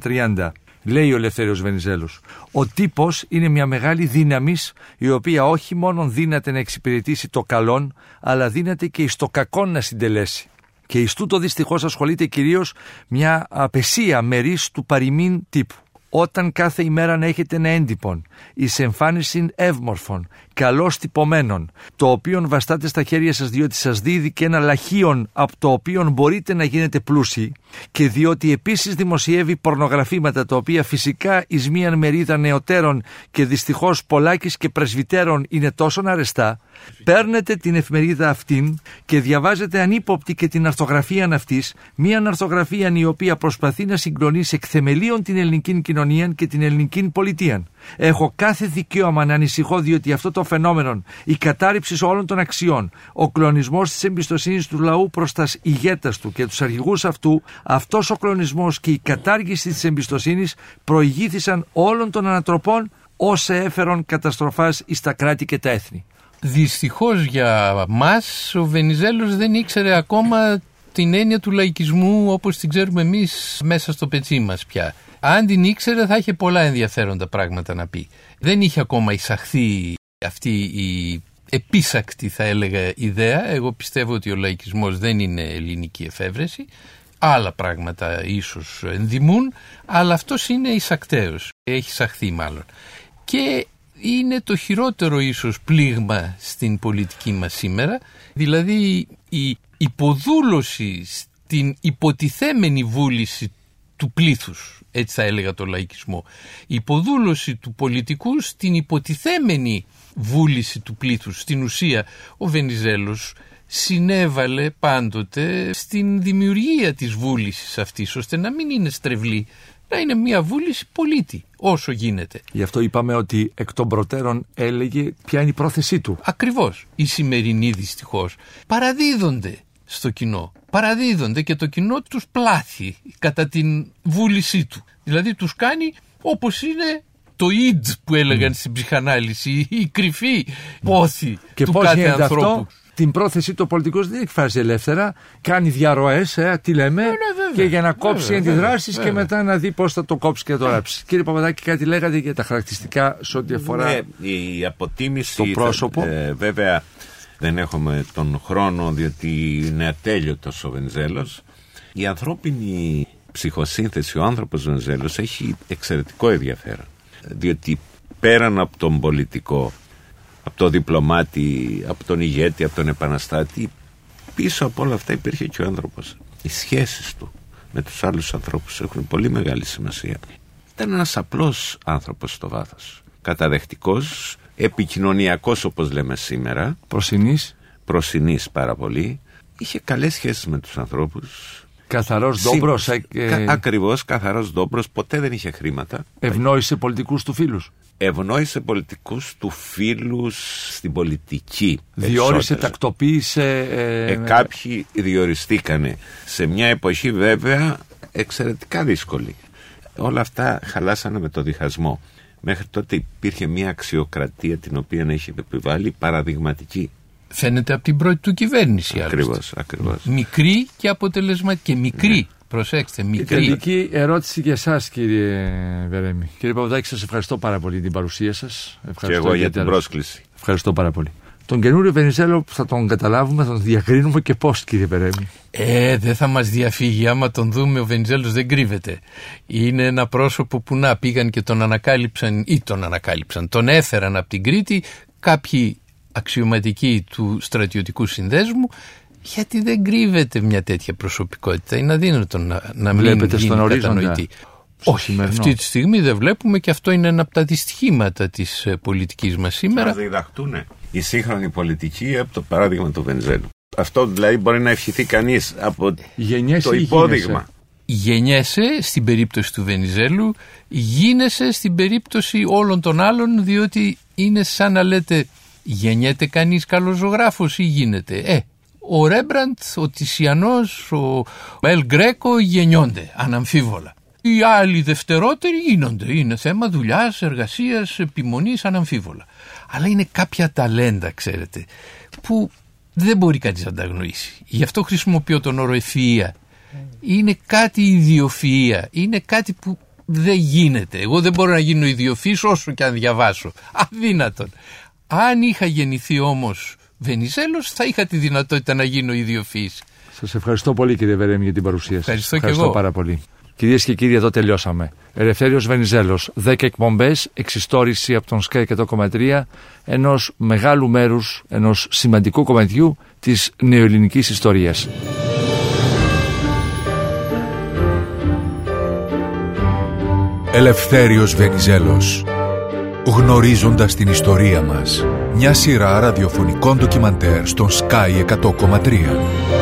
1930. Λέει ο Ελευθέριος Βενιζέλος. Ο τύπος είναι μια μεγάλη δύναμη η οποία όχι μόνο δύναται να εξυπηρετήσει το καλόν, αλλά δύναται και εις το κακόν να συντελέσει. Και εις τούτο δυστυχώς ασχολείται κυρίως μια απεσία μερίς του παροιμήν τύπου όταν κάθε ημέρα να έχετε ένα έντυπον, εις εμφάνιση εύμορφων, καλώς τυπωμένων, το οποίο βαστάτε στα χέρια σας διότι σας δίδει και ένα λαχείον από το οποίο μπορείτε να γίνετε πλούσιοι και διότι επίσης δημοσιεύει πορνογραφήματα τα οποία φυσικά εις μίαν μερίδα νεωτέρων και δυστυχώς πολλάκις και πρεσβυτέρων είναι τόσο αρεστά, παίρνετε την εφημερίδα αυτήν και διαβάζετε ανύποπτη και την αρθογραφία αυτής, μια αρθογραφία η οποία προσπαθεί να συγκλονίσει εκ θεμελίων την ελληνική κοινωνία και την ελληνική πολιτεία. Έχω κάθε δικαίωμα να ανησυχώ διότι αυτό το φαινόμενο, η κατάρριψη όλων των αξιών, ο κλονισμός της εμπιστοσύνης του λαού προς τα ηγέτες του και τους αρχηγούς αυτού, αυτός ο κλονισμός και η κατάργηση της εμπιστοσύνης προηγήθησαν όλων των ανατροπών όσα έφεραν καταστροφάς εις τα κράτη και τα έθνη. Δυστυχώς για μας ο Βενιζέλος δεν ήξερε ακόμα την έννοια του λαϊκισμού όπως την ξέρουμε εμείς μέσα στο πετσί μας πια. Αν την ήξερε θα είχε πολλά ενδιαφέροντα πράγματα να πει. Δεν είχε ακόμα εισαχθεί αυτή η επίσακτη θα έλεγα ιδέα. Εγώ πιστεύω ότι ο λαϊκισμός δεν είναι ελληνική εφεύρεση. Άλλα πράγματα ίσως ενδημούν, αλλά αυτός είναι εισακτέος. Έχει εισαχθεί μάλλον. Και είναι το χειρότερο ίσως πλήγμα στην πολιτική μας σήμερα, δηλαδή η υποδούλωση στην υποτιθέμενη βούληση του πλήθους, έτσι θα έλεγα το λαϊκισμό. Η υποδούλωση του πολιτικού στην υποτιθέμενη βούληση του πλήθους. Στην ουσία ο Βενιζέλος συνέβαλε πάντοτε στην δημιουργία της βούλησης αυτής ώστε να μην είναι στρεβλή να είναι μια βούληση πολίτη όσο γίνεται. Γι' αυτό είπαμε ότι εκ των προτέρων έλεγε ποια είναι η πρόθεσή του. Ακριβώς. Οι σημερινοί δυστυχώς παραδίδονται στο κοινό. Παραδίδονται και το κοινό τους πλάθει κατά την βούλησή του. Δηλαδή τους κάνει όπως είναι το id που έλεγαν mm. στην ψυχανάλυση, η κρυφή πόθη και του πώς κάθε ανθρώπου. Αυτό, την πρόθεση του πολιτικός δεν εκφράζει ελεύθερα. Κάνει διαρροές, ε, τι λέμε, ναι, ναι, και για να κόψει αντιδράσεις και μετά να δει πώς θα το κόψει και το ράψει. Κύριε Παπαδάκη, κάτι λέγατε για τα χαρακτηριστικά σε ό,τι αφορά. Ναι, η αποτίμηση. Το πρόσωπο; Ε, βέβαια, δεν έχουμε τον χρόνο, διότι είναι ατέλειωτος ο Βενζέλος. Η ανθρώπινη ψυχοσύνθεση, ο άνθρωπος Βενζέλος έχει εξαιρετικό ενδιαφέρον. Διότι πέραν από τον πολιτικό από τον διπλωμάτη, από τον ηγέτη, από τον επαναστάτη πίσω από όλα αυτά υπήρχε και ο άνθρωπος οι σχέσεις του με τους άλλους ανθρώπους έχουν πολύ μεγάλη σημασία ήταν ένας απλός άνθρωπος στο βάθος καταδεχτικός, επικοινωνιακός όπως λέμε σήμερα προσηνής προσηνής πάρα πολύ είχε καλές σχέσεις με τους ανθρώπους Καθαρός ντόμπρο. Ε... Ακριβώς, καθαρός ντόμπρο. Ποτέ δεν είχε χρήματα. Ευνόησε πολιτικούς του φίλους ευνόησε πολιτικούς του φίλους στην πολιτική. Διόρισε, τακτοποίησε... Ε, ε, κάποιοι διοριστήκανε σε μια εποχή βέβαια εξαιρετικά δύσκολη. Όλα αυτά χαλάσανε με το διχασμό. Μέχρι τότε υπήρχε μια αξιοκρατία την οποία έχει επιβάλει παραδειγματική. Φαίνεται από την πρώτη του κυβέρνηση. Ακριβώς, ακριβώς. Μικρή και αποτελεσματική. Και μικρή. Ναι. Προσέξτε, μικρή. Και τελική ερώτηση για εσάς, κύριε Βερέμι. Κύριε Παπαδάκη, σας ευχαριστώ πάρα πολύ για την παρουσία σας. Και εγώ για την πρόσκληση. Ευχαριστώ πάρα πολύ. Τον καινούριο Βενιζέλο που θα τον καταλάβουμε, θα τον διακρίνουμε και πώς κύριε Περέμι. Ε, δεν θα μας διαφύγει. Άμα τον δούμε ο Βενιζέλος δεν κρύβεται. Είναι ένα πρόσωπο που να πήγαν και τον ανακάλυψαν ή τον ανακάλυψαν. Τον έφεραν από την Κρήτη κάποιοι αξιωματικοί του στρατιωτικού συνδέσμου γιατί δεν κρύβεται μια τέτοια προσωπικότητα. Είναι αδύνατο να, να μην Βλέπετε γίνει στον ορίζοντα. κατανοητή. Στο Όχι, σημερινό. αυτή τη στιγμή δεν βλέπουμε και αυτό είναι ένα από τα δυστυχήματα της ε, πολιτικής μας Να σήμερα. διδαχτούν οι σύγχρονοι πολιτικοί από το παράδειγμα του Βενιζέλου. Αυτό δηλαδή μπορεί να ευχηθεί κανείς από Γενιέσαι το ή υπόδειγμα. Γεννιέσαι στην περίπτωση του Βενιζέλου, γίνεσαι στην περίπτωση όλων των άλλων διότι είναι σαν να λέτε γεννιέται κανείς καλός ζωγράφος ή γίνεται. Ε, ο Ρέμπραντ, ο Τισιανός, ο Ελ Γκρέκο γεννιόνται αναμφίβολα. Οι άλλοι δευτερότεροι γίνονται. Είναι θέμα δουλειάς, εργασίας, επιμονής, αναμφίβολα. Αλλά είναι κάποια ταλέντα, ξέρετε, που δεν μπορεί κανείς να τα αγνοήσει. Γι' αυτό χρησιμοποιώ τον όρο ευφυΐα. Είναι κάτι ιδιοφυΐα. Είναι κάτι που δεν γίνεται. Εγώ δεν μπορώ να γίνω ιδιοφυής όσο και αν διαβάσω. Αδύνατον. Αν είχα γεννηθεί όμως Βενιζέλος θα είχα τη δυνατότητα να γίνω ιδιοφυής. Σας ευχαριστώ πολύ κύριε Βερέμι για την παρουσία σας. Ευχαριστώ και εγώ. πάρα πολύ. Κυρίες και κύριοι, εδώ τελειώσαμε. Ελευθέριος Βενιζέλος, 10 εκπομπές, εξιστόρηση από τον Sky 100,3 ενός μεγάλου μέρους, ενός σημαντικού κομματιού της νεοελληνικής ιστορίας. Ελευθέριος Βενιζέλος. Γνωρίζοντας την ιστορία μας. Μια σειρά ραδιοφωνικών ντοκιμαντέρ στον Sky 100,3.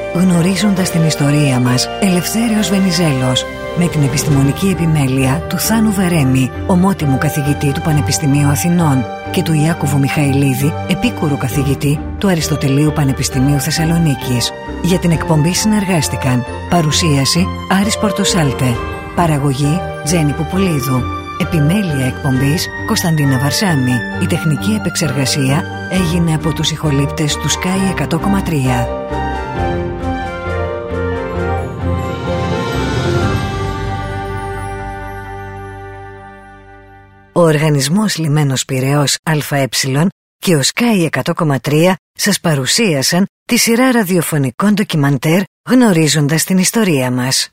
Γνωρίζοντας την ιστορία μας, Ελευθέριος Βενιζέλος, με την επιστημονική επιμέλεια του Θάνου Βερέμι, ομότιμου καθηγητή του Πανεπιστημίου Αθηνών και του Ιάκωβου Μιχαηλίδη, επίκουρου καθηγητή του Αριστοτελείου Πανεπιστημίου Θεσσαλονίκης. Για την εκπομπή συνεργάστηκαν Παρουσίαση Άρης Πορτοσάλτε Παραγωγή Τζένι Πουπουλίδου Επιμέλεια εκπομπής Κωνσταντίνα Βαρσάμι Η τεχνική επεξεργασία έγινε από τους ηχολήπτες του Sky 100,3 Ο Οργανισμός Λιμένος Πυραιός ΑΕ και ο Sky 100,3 σας παρουσίασαν τη σειρά ραδιοφωνικών ντοκιμαντέρ γνωρίζοντας την ιστορία μας.